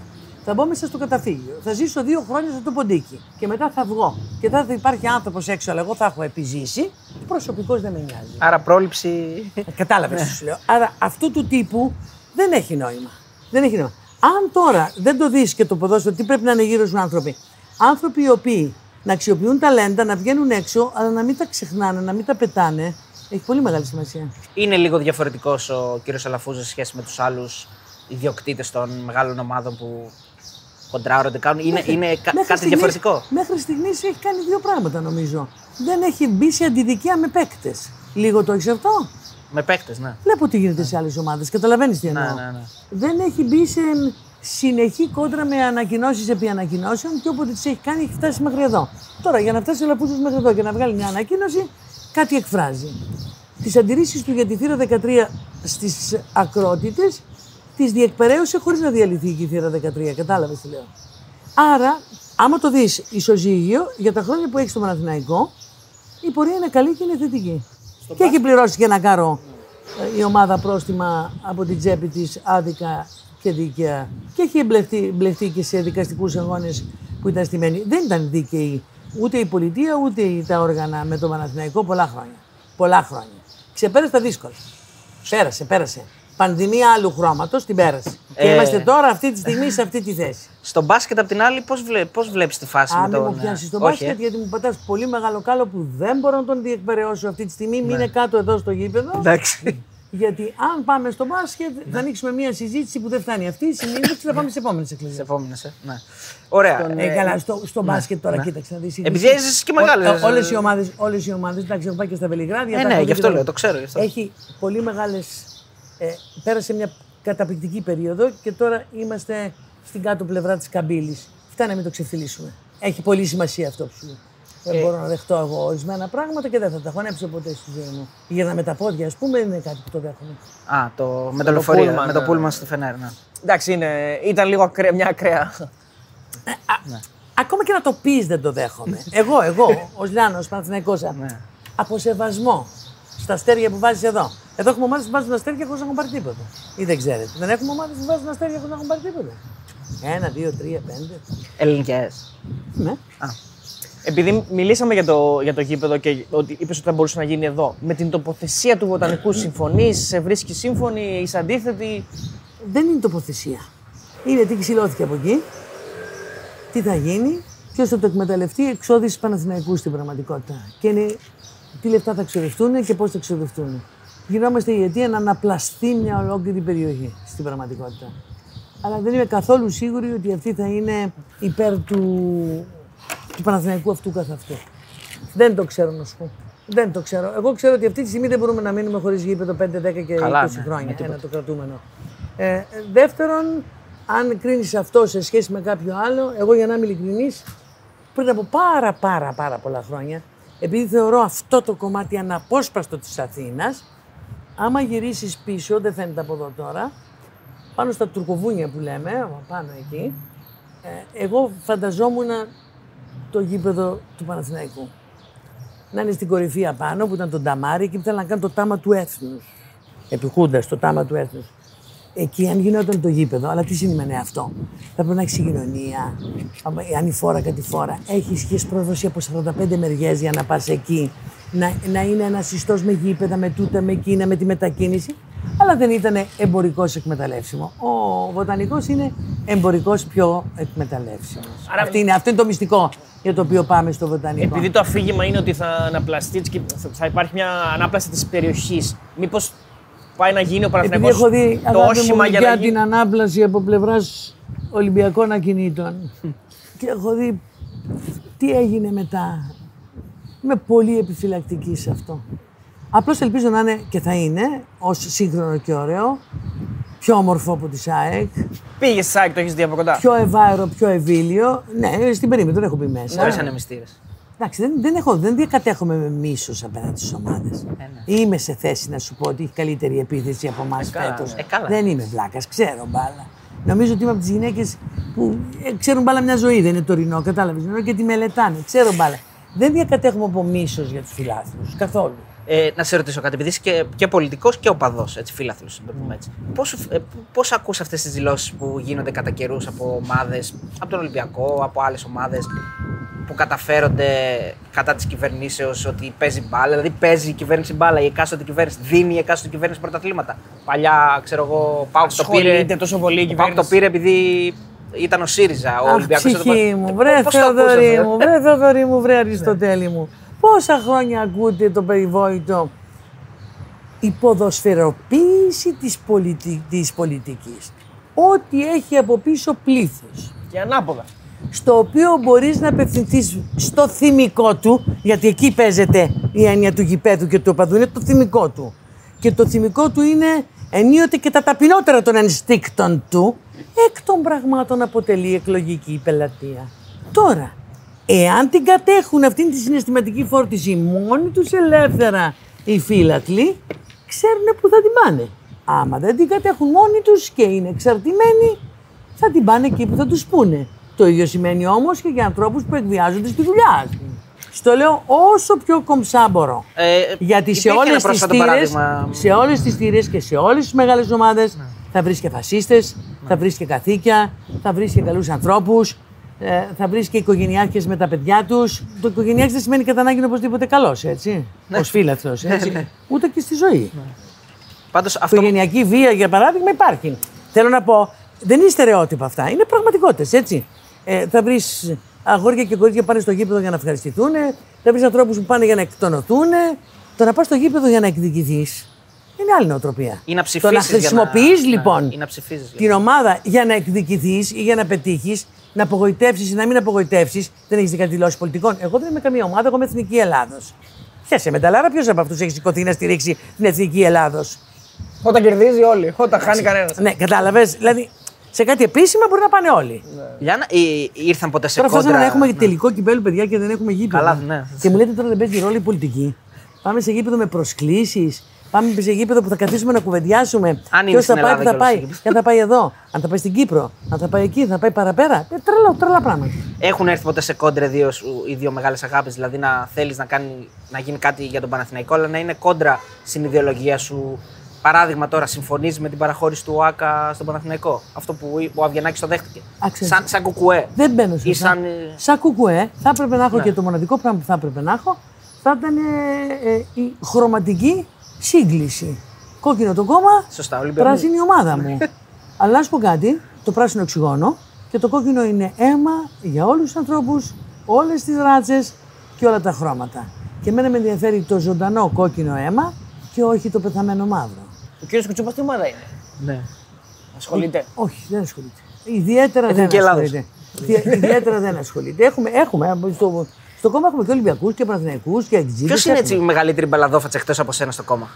Θα μπω μέσα στο καταφύγιο. Θα ζήσω δύο χρόνια στο ποντίκι. Και μετά θα βγω. Και θα υπάρχει άνθρωπος έξω, αλλά εγώ θα έχω επιζήσει. Προσωπικώς δεν με νοιάζει. Άρα πρόληψη. Κατάλαβες τι σου λέω. Άρα αυτού του τύπου δεν έχει νόημα. Δεν έχει νόημα. Αν τώρα δεν το δεις και το ποδόσφαιρο, τι πρέπει να είναι γύρω σου άνθρωποι; Άνθρωποι οι οποίοι να αξιοποιούν ταλέντα, να βγαίνουν έξω, αλλά να μην τα ξεχνάνε, να μην τα πετάνε. Έχει πολύ μεγάλη σημασία. Είναι λίγο διαφορετικός ο κύριος Αλαφούζο σε σχέση με τους άλλους ιδιοκτήτες των μεγάλων ομάδων που κοντράρονται, κάνουν. Είναι, είναι κάτι στιγμής, διαφορετικό. Μέχρι στιγμής έχει κάνει δύο πράγματα νομίζω. Δεν έχει μπει σε αντιδικία με παίκτες. Λίγο το έχεις αυτό; Με παίκτες, ναι. Βλέπω τι γίνεται σε άλλες ομάδες. Καταλαβαίνεις τι εννοώ. Ναι, ναι, ναι. Δεν έχει μπει σε συνεχή κόντρα με ανακοινώσεις επί ανακοινώσεων και όποτε τις έχει κάνει έχει φτάσει μέχρι εδώ. Τώρα για να φτάσει ο Λαπούζο μέχρι εδώ και να βγάλει μια ανακοίνωση, κάτι εκφράζει. Τις αντιρρήσεις του για τη θύρα 13 στις ακρότητες τι διεκπαιρέωσε χωρίς να διαλυθεί η θύρα 13. Κατάλαβες τι λέω. Άρα, άμα το δεις ισοζύγιο, για τα χρόνια που έχεις στο Παναθηναϊκό, η πορεία είναι καλή και είναι θετική. και έχει πληρώσει και ένα κάρο ε, η ομάδα πρόστιμα από την τσέπη της άδικα και δίκαια και έχει εμπλεχτεί, μπλεχτεί και σε δικαστικούς αγώνες που ήταν στημένοι. Δεν ήταν δίκαιοι ούτε η πολιτεία ούτε τα όργανα με το Παναθηναϊκό πολλά χρόνια. Πολλά χρόνια. Ξεπέρασε τα δύσκολα. Πέρασε, πέρασε. Πανδημία άλλου χρώματος την πέρασε. Ε... Και είμαστε τώρα αυτή τη στιγμή σε αυτή τη θέση. Στο μπάσκετ, απ' την άλλη, πώς βλέ, βλέπεις τη φάση Αν με τον. Αν μου πιάσει στο μπάσκετ, ε. γιατί μου πατάς πολύ μεγάλο κάλο που δεν μπορώ να τον διεκπαιρεώσω αυτή τη στιγμή. Ναι. Μείνε κάτω εδώ στο γήπεδο. Εντάξει. Γιατί αν πάμε στο μπάσκετ, θα ανοίξουμε μια συζήτηση που δεν φτάνει αυτή η συνείδηση θα πάμε σε επόμενες εκκλησίες. Σε επόμενες, ε. ναι. Ωραία. Στον, ε, καλά, στο, στο ναι, μπάσκετ τώρα, ναι. κοίταξε να δεις. Επειδή έζησες και μεγάλε. Όλες οι ομάδες, όλες οι ομάδες, εντάξει, έχω πάει και στα Βελιγράδια. Ε, ναι, γι' αυτό λέω, το ξέρω. Γι αυτό. Έχει πολύ μεγάλες. Ε, πέρασε μια καταπληκτική περίοδο και τώρα είμαστε στην κάτω πλευρά της καμπύλης. Φτάνει να μην το ξεφυλίσουμε. Έχει πολύ σημασία αυτό που σου λέω. Δεν ε, μπορώ να δεχτώ εγώ ορισμένα πράγματα και δεν θα τα χωνέψω ποτέ στη ζωή μου. Για με τα πόδια, ας πούμε, είναι κάτι που το δέχομαι. Α, το, με το λεωφορείο, με το πούλμα ναι. στη Φενέρ. Ναι. Εντάξει, είναι, ήταν λίγο ακραία, μια ακραία. Ε, ναι. Ακόμα και να το πεις δεν το δέχομαι. εγώ, εγώ, ως Λιάνος, Παναθυναϊκό, ναι. από σεβασμό στα αστέρια που βάζεις εδώ. Εδώ έχουμε ομάδες που βάζουν αστέρια χωρίς να έχουν πάρει τίποτα. Ή δεν ξέρετε. Δεν έχουμε ομάδες που βάζουν αστέρια χωρίς να έχουν πάρει τίποτα. Ένα, δύο, τρία, πέντε. Ελληνικές. Ναι. Α. Επειδή μιλήσαμε για το, για το γήπεδο και ότι είπες ότι θα μπορούσε να γίνει εδώ. Με την τοποθεσία του Βοτανικού συμφωνείς, σε βρίσκει σύμφωνη, είσαι αντίθετη; Δεν είναι τοποθεσία. Είναι τι ξυλώθηκε από εκεί, τι θα γίνει, ποιος θα το εκμεταλλευτεί, εξόδηση Παναθηναϊκού στην πραγματικότητα. Και είναι τι λεφτά θα ξοδευτούν και πώς θα ξοδευτούν. Γινόμαστε η αιτία να αναπλαστεί μια ολόκληρη περιοχή στην πραγματικότητα. Αλλά δεν είμαι καθόλου σίγουρη ότι αυτή θα είναι υπέρ του, του Παναθηναϊκού αυτού καθ' αυτού. Δεν το ξέρω να σου πω. Δεν το ξέρω. Εγώ ξέρω ότι αυτή τη στιγμή δεν μπορούμε να μείνουμε χωρίς γήπεδο 5, 10 και 20 Καλά, ναι, χρόνια. με τίποτα. Ένα το κρατούμενο. Ε, δεύτερον, αν κρίνεις αυτό σε σχέση με κάποιο άλλο, εγώ για να είμαι ειλικρινής, πριν από πάρα πάρα πάρα πολλά χρόνια, επειδή θεωρώ αυτό το κομμάτι αναπόσπαστο της Αθήνας, άμα γυρίσεις πίσω, δεν φαίνεται από εδώ τώρα, πάνω στα τουρκοβούνια που λέμε, πάνω εκεί, ε, εγώ φανταζόμουν το γήπεδο του Παναθηναϊκού. Να είναι στην κορυφή απάνω που ήταν το Νταμάρι και ήθελα να κάνω το τάμα του έθνους. Επιχούντας το τάμα του έθνους. Εκεί αν γινόταν το γήπεδο, αλλά τι σημαίνει αυτό; Θα πρέπει να έχει συγκοινωνία, ανηφόρα κατηφόρα. Έχει και πρόδοση από 45 μεριές για να πας εκεί. Να, να είναι ένας ιστό με γήπεδα, με τούτα, με εκείνα, με τη μετακίνηση. Αλλά δεν ήταν εμπορικός εκμεταλλεύσιμος. Ο βοτανικός είναι εμπορικός πιο εκμεταλλεύσιμος. Άρα- Αυτό είναι, αυτό είναι το μυστικό για το οποίο πάμε στο βοτανικό. Επειδή το αφήγημα είναι ότι θα αναπλαστεί έτσι και θα- θα υπάρχει μια ανάπλαση της περιοχής, μήπως πάει να γίνει ο Επειδή Παναθηναϊκός έχω δει το αγάπη μου, όχημα για να για γίνει. την ανάπλαση από πλευράς Ολυμπιακών ακινήτων. και έχω δει τι έγινε μετά. Είμαι πολύ επιφυλακτική σε αυτό. Απλώς ελπίζω να είναι και θα είναι ως σύγχρονο και ωραίο, πιο όμορφο από τη ΣΑΕΚ, Πήγε στη ΣΑΕΚ, το έχεις δει από κοντά. πιο ευάερο, πιο ευήλιο. Ναι, στην περίμετρο δεν έχω μπει μέσα. Χωρίς ανεμιστήρες. Εντάξει, δεν, δεν, έχω, δεν διακατέχομαι με μίσος απέναντι στις ομάδες. ναι. Είμαι σε θέση να σου πω ότι έχει καλύτερη επίθεση από εμάς καλά, φέτος. ε, καλά. δεν είμαι βλάκας, ξέρω μπάλα. Νομίζω ότι είμαι από τις γυναίκες που ε, ξέρουν μπάλα μια ζωή, δεν είναι τωρινό, κατάλαβες. Και τη μελετάνε, ξέρω μπάλα. Δεν διακατέχομαι από μίσος για τους φιλάθλους καθόλου. Ε, να σε ρωτήσω κάτι, επειδή είσαι και, και πολιτικός και οπαδός, έτσι, φίλαθλος, να το πούμε έτσι. Πώς ε, πώς ακούς αυτές τις δηλώσεις που γίνονται κατά καιρούς από ομάδες, από τον Ολυμπιακό, από άλλες ομάδες που καταφέρονται κατά της κυβερνήσεως ότι παίζει μπάλα. Δηλαδή παίζει η κυβέρνηση μπάλα, η εκάστοτε κυβέρνηση δίνει η εκάστοτε κυβέρνηση πρωταθλήματα. Παλιά, ξέρω εγώ, Πάουκ το πήρε. Ασχολείται τόσο πολύ η ο Πάουκ το κυβέρνηση. πήρε επειδή ήταν ο ΣΥΡΙΖΑ. Ο Αχ, Ολυμπιακός ήταν το ψυχή πα- μου, Ε, βρε πώς το ακούς Θεοδωρή αυτό, μου, ε; βρε Θεοδωρή μου, βρε Αριστοτέλη μου. Πόσα χρόνια ακούτε το περιβόητο; Η ποδοσφαιροποίηση της, πολιτι... της πολιτικής. Ό,τι έχει από πίσω πλήθος. Και ανάποδα. στο οποίο μπορείς να απευθυνθείς στο θυμικό του, γιατί εκεί παίζεται η έννοια του γηπέδου και του οπαδού, είναι το θυμικό του. Και το θυμικό του είναι ενίοτε και τα ταπεινότερα των ενστίκτων του, εκ των πραγμάτων αποτελεί εκλογική πελατεία. Τώρα, εάν την κατέχουν αυτήν τη συναισθηματική φόρτιση μόνοι τους ελεύθερα οι φύλαθλοι, ξέρουν που θα την πάνε. Άμα δεν την κατέχουν μόνοι τους και είναι εξαρτημένοι, θα την πάνε εκεί που θα τους πούνε. Το ίδιο σημαίνει όμως και για ανθρώπους που εκβιάζονται στη δουλειά. Στο λέω όσο πιο κομψά μπορώ. Ε, Γιατί σε υπήρχε ένα όλες, τις πρόσφατο τήρες, παράδειγμα. σε όλες τις τήρες και σε όλες τις μεγάλες ομάδες Ναι. θα βρεις και φασίστες, θα βρεις και καθήκια, θα βρεις και καλούς ανθρώπους, ε, θα βρεις και οικογενειάρχες με τα παιδιά τους. Το οικογενειάρχης δεν σημαίνει κατά ανάγκη οπωσδήποτε καλός, έτσι, ως φίλαθλος, έτσι. ναι. Ούτε και στη ζωή. Πάντως αυτό Οικογενειακή βία, για παράδειγμα, υπάρχει. Θέλω να πω, δεν είναι στερεότυπα αυτά. Είναι πραγματικότητες, έτσι. Ε, θα βρεις αγόρια και κορίτσια που πάνε στο γήπεδο για να ευχαριστηθούν. Θα βρεις ανθρώπους που πάνε για να εκτονωθούν. Το να πας στο γήπεδο για να εκδικηθείς είναι άλλη νοοτροπία. Ή να Το ψηφίσεις να για να- χρησιμοποιείς ναι, λοιπόν ή να ψηφίζεις, την λοιπόν. ομάδα για να εκδικηθείς ή για να πετύχεις, να απογοητεύσεις ή να μην απογοητεύσεις. Δεν έχεις δει κάτι δηλώσεις πολιτικών. Εγώ δεν είμαι καμία ομάδα, εγώ είμαι εθνική Ελλάδος. Πιάσε με τα λάρα, ποιος από αυτούς έχεις σηκωθεί να στηρίξει την εθνική Ελλάδος; Όταν κερδίζει όλοι, όταν χάνει κανένας. Ναι, κατάλαβες. Δηλαδή, σε κάτι επίσημα μπορεί να πάνε όλοι. Λιάννα, ή- ήρθαν ποτέ σε Τώρα κόντρα; φτάσαμε να έχουμε ναι. τελικό κυπέλου, παιδιά, και δεν έχουμε γήπεδο. Καλά, ναι. Και μου λέτε τώρα δεν παίζει ρόλο η πολιτική. Πάμε σε γήπεδο με προσκλήσεις. Πάμε σε γήπεδο που θα καθίσουμε να κουβεντιάσουμε. Αν είναι Ποιος στην θα πάει, Ελλάδα που θα κιόλας πάει. το γήπεδο. Και αν θα πάει εδώ. Αν θα πάει στην Κύπρο. Αν θα πάει εκεί. Θα πάει παραπέρα. Ε, τρελά, τρελά πράγματα. Έχουν έρθει ποτέ σε κόντρα δύο, σου- οι δύο μεγάλες αγάπη, δηλαδή να θέλεις να, κάνει, να γίνει κάτι για τον Παναθηναϊκό, αλλά να είναι κόντρα στην ιδεολογία σου παράδειγμα τώρα, συμφωνείς με την παραχώρηση του ΟΑΚΑ στον Παναθηναϊκό; Αυτό που ο Αβγενάκη το δέχτηκε. Α, ξέρεις. σαν, σαν κουκουέ. Δεν μπαίνω σε Ή αυτά. σαν, ε, Σαν κουκουέ, θα έπρεπε να έχω Ναι. και το μοναδικό πράγμα που θα έπρεπε να έχω, θα ήταν ε, ε, η χρωματική σύγκληση. Κόκκινο το κόμμα, Σωστά, Ολυμπιακό. πράσινη η ομάδα μου. Αλλά να σου πω κάτι, το πράσινο οξυγόνο και το κόκκινο είναι αίμα για όλους τους ανθρώπους, όλες τις ράτσες και όλα τα χρώματα. Και εμένα με ενδιαφέρει το ζωντανό κόκκινο αίμα και όχι το πεθαμένο μαύρο. Ο κύριος Κουτσούπας τι ομάδα είναι; Ναι. Ασχολείται. Όχι, δεν ασχολείται. Ιδιαίτερα Εθνική δεν Ελλάδος. ασχολείται. Ιδι- Ιδιαίτερα δεν ασχολείται. Έχουμε, έχουμε στο, στο κόμμα έχουμε και Ολυμπιακούς και Παναθηναϊκούς και Αγγλίδε. Ποιος είναι έτσι η μεγαλύτερη μπαλαδόφατσα εκτός από σένα στο κόμμα;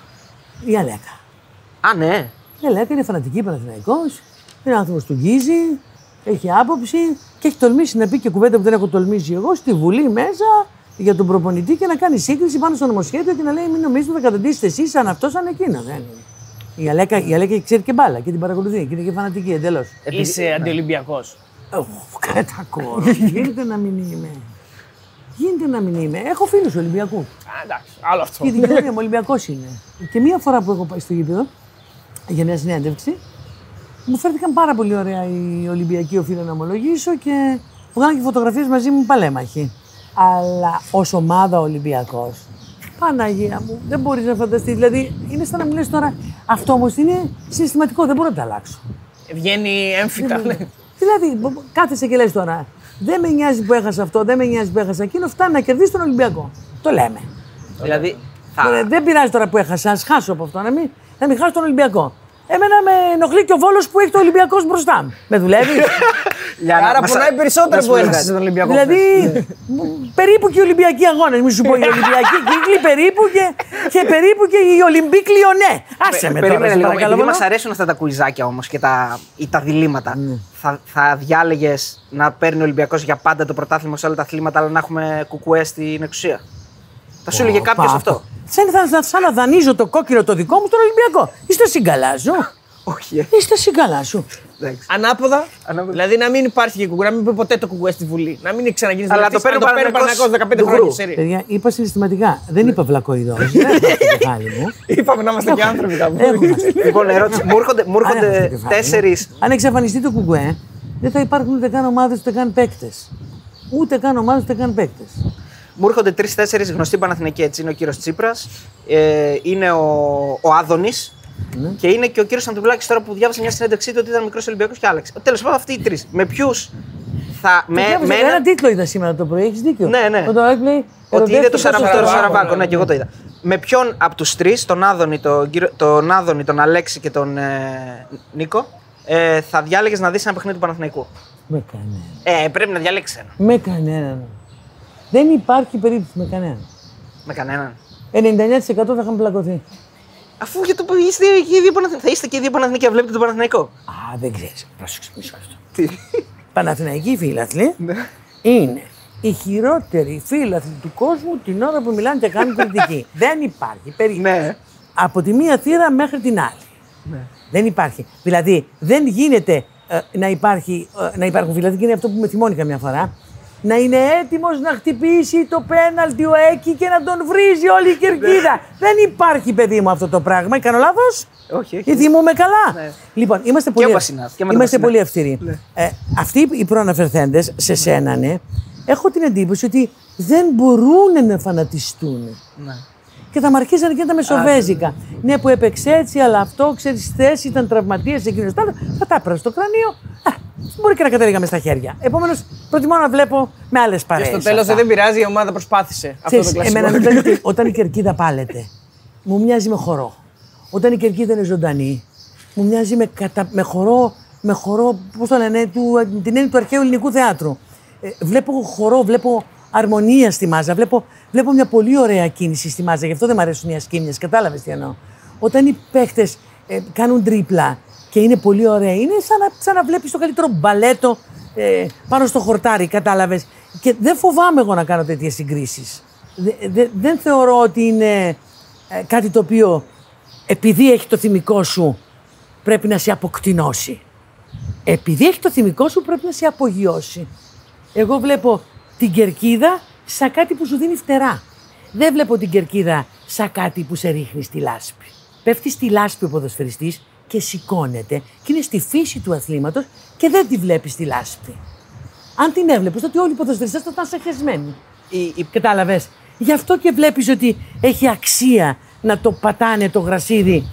Η Αλέκα. Α, ναι. Η Αλέκα είναι φανατική Παναθηναϊκός, είναι άνθρωπος του Γκίζη, έχει άποψη και έχει τολμήσει να πει και κουβέντα που δεν έχω τολμήσει εγώ στη Βουλή μέσα για τον προπονητή και να κάνει σύγκριση πάνω στο νομοσχέδιο και να λέει: Μην νομίζετε θα καταντήσετε εσείς σαν αυτός, σαν εκείνο. Δεν είναι. Η Αλέκα, η Αλέκα ξέρει και μπάλα και την παρακολουθεί και είναι και φανατική εντελώς. Είσαι αντιολυμπιακός. Κατά κόρο. Γίνεται να μην είμαι. Γίνεται να μην είμαι. Έχω φίλους Ολυμπιακού. Εντάξει, άλλο αυτό. Και η δικαιολογία μου Ολυμπιακός είναι. Και μία φορά που έχω πάει στο γήπεδο για μια συνέντευξη, μου φέρθηκαν πάρα πολύ ωραία οι Ολυμπιακοί, οφείλω να ομολογήσω και βγάλαν και φωτογραφίες μαζί μου παλέμαχοι. Αλλά ως ομάδα Ολυμπιακός, Παναγία μου, δεν μπορείς να φανταστείς. Δηλαδή, είναι σαν να μου λε τώρα, αυτό όμως είναι συστηματικό, δεν μπορώ να το αλλάξω. Βγαίνει έμφυτα. ναι. Δηλαδή, μπο- κάθεσαι και λες τώρα, δεν με νοιάζει που έχασα αυτό, δεν με νοιάζει που έχασα εκείνο, φτάνει να κερδίσει τον Ολυμπιακό. Το λέμε. Δηλαδή. Τώρα, Θα... δεν πειράζει τώρα που έχασα, ας χάσω από αυτό, να μην, να μην χάσω τον Ολυμπιακό. Εμένα με ενοχλεί και ο Βόλος που έχει το Ολυμπιακός μπροστά μου. Με δουλεύεις; Λιάννα, Άρα μας- πονάει να περισσότερο σου που πω έχασε κάτι. τον Ολυμπιακό. δηλαδή, μ, περίπου και οι Ολυμπιακοί αγώνες. Μην σου πω οι Ολυμπιακοί κύκλοι, περίπου και, και περίπου και οι Ολυμπίκ Λιονέ. Άσε με τώρα, Περίμενε σε λίγο. παρακαλώ. Επειδή μόνο. μας αρέσουν αυτά τα κουιζάκια όμως και τα, ή τα διλήμματα, Ναι. θα, θα διάλεγες να παίρνει ο Ολυμπιακός για πάντα το πρωτάθλημα σε όλα τα αθλήματα, αλλά να έχουμε κουκουέ στην εξουσία; Θα σου έλεγε κάποιος Πα, αυτό. Σαν, σαν, σαν να δανείζω το κόκκινο το δικό μου στον Ολυμπιακό. Είστε συγκαλάζω. Όχι. ε. Είστε συγκαλάζω. Εντάξει. Ανάποδα, Ανάποδα. δηλαδή να μην υπάρχει και κουκουέ, να μην πει ποτέ το κουκουέ στη Βουλή. Να μην ξαναγίνει Αλλά το παίρνει ο Παναθηναϊκός 15 του χρόνια γκρου. σερί. Παιδιά, είπα συναισθηματικά. Δεν είπα βλακοειδός. Δεν έχω αυτό το κεφάλι μου. Είπαμε να είμαστε και άνθρωποι κάπου. Έχουμε. λοιπόν, ερώτηση. Μου έρχονται, μου Αν έχω έρχονται το κεφάλι μου. τέσσερις. Αν εξαφανιστεί το κουκουέ, δεν θα υπάρχουν ούτε καν ομάδες ούτε καν παίκτες. Ούτε καν ομάδες ούτε καν παίκτες. Μου έρχονται τρει-τέσσερι γνωστοί Παναθηναϊκοί έτσι. Είναι ο κύριος Τσίπρας, ε, είναι ο, ο Άδωνης Ναι. και είναι και ο κύριος Αντουβλάκη τώρα που διάβασε μια συνέντευξή του ότι ήταν μικρός Ολυμπιακός και άλλαξε. Τέλος πάντων, αυτοί οι τρεις. Με ποιους θα. Με, Με, με ένα έναν- τίτλο είδα σήμερα το πρωί, έχεις δίκιο. Ναι, ναι. Όταν έκλεινε, Ότι είδε το ερωτεύτηκα Σαρα- στο το Σαραβάκος, Σαραβάκο, ναι, ναι, και εγώ το είδα. Με ποιον από τους τρεις, τον Άδωνη, τον, κύριο- τον Άδωνη, τον Αλέξη και τον ε, Νίκο, ε, θα διάλεγες να δεις ένα παιχνίδι του Παναθηναϊκού; Με κανέναν. Ε, πρέπει να διαλέξει ένα. Με κανέναν. Δεν υπάρχει περίπτωση με κανέναν. Με κανέναν. 99% θα είχαμε πλακωθεί. Αφού για το είστε και οι δύο Παναθηναϊκοί. Θα είστε και οι δύο Παναθηναϊκοί, βλέπετε τον Παναθηναϊκό. Α, δεν ξέρεις. Πρόσεξε μισό λεπτό. Τι; Παναθηναϊκοί φίλαθλοι είναι οι χειρότεροι φίλαθλοι του κόσμου την ώρα που μιλάνε και κάνουν κριτική. δεν υπάρχει περίπτωση. Ναι. Από τη μία θύρα μέχρι την άλλη. Δεν υπάρχει. Δηλαδή, δεν γίνεται ε, να, υπάρχει, ε, να υπάρχουν φίλαθλοι και είναι αυτό που με θυμώνει καμιά φορά. Να είναι έτοιμος να χτυπήσει το πέναλτι ο Έκη και να τον βρίζει όλη η κερκίδα. δεν υπάρχει, παιδί μου, αυτό το πράγμα. Κάνω λάθος; Όχι, όχι. Ή θυμούμε καλά; Ναι. Λοιπόν, είμαστε πολύ, ο Βασινάς, και με τον είμαστε Βασινά. πολύ αυστηροί. Ναι. Ε, αυτοί οι προαναφερθέντες σε σένα, ναι, έχω την εντύπωση ότι δεν μπορούν να φανατιστούν. Ναι. Και θα μ' αρχίσανε και τα μεσοβέζικα. Ναι, που έπαιξε έτσι, αλλά αυτό ξέρεις θέση, ήταν τραυματία εκείνος. Θα τα έπαιρνα στο κρανίο. Α, μπορεί και να κατέληγαμε στα χέρια. Επομένως, προτιμώ να βλέπω με άλλες Και παρέες. στο τέλος αυτά. δεν πειράζει, η ομάδα προσπάθησε. Αυτό το Ξέρεις, κλασικό. εμένα μου λένε ότι όταν η κερκίδα πάλεται, μου μοιάζει με χορό. Όταν η κερκίδα είναι ζωντανή, μου μοιάζει με, κατα... με χορό, με χορό πώς το λένε, του... την έννοια του αρχαίου ελληνικού θεάτρου. Ε, βλέπω χορό, βλέπω αρμονία στη μάζα, βλέπω, βλέπω μια πολύ ωραία κίνηση στη μάζα. Γι' αυτό δεν μου αρέσουν οι ασκήμιες, κατάλαβες τι εννοώ. Όταν οι παίχτες ε, κάνουν τρίπλα και είναι πολύ ωραία, είναι σαν να, σαν να βλέπεις το καλύτερο μπαλέτο ε, πάνω στο χορτάρι, κατάλαβες. Και δεν φοβάμαι εγώ να κάνω τέτοιες συγκρίσεις. Δε- δε- δεν θεωρώ ότι είναι ε, κάτι το οποίο επειδή έχει το θυμικό σου πρέπει να σε αποκτηνώσει. Επειδή έχει το θυμικό σου πρέπει να σε απογειώσει. Εγώ βλέπω την κερκίδα σαν κάτι που σου δίνει φτερά. Δεν βλέπω την κερκίδα σαν κάτι που σε ρίχνει στη λάσπη. πέφτει στη λάσπη ο ποδοσφαιριστής και σηκώνεται και είναι στη φύση του αθλήματος και δεν τη βλέπει στη λάσπη. Αν την έβλεπες, τότε όλοι οι ποδοσφαιριστές θα ήταν σεχεσμένοι. Η, η, Κατάλαβες; Γι' αυτό και βλέπεις ότι έχει αξία να το πατάνε το γρασίδι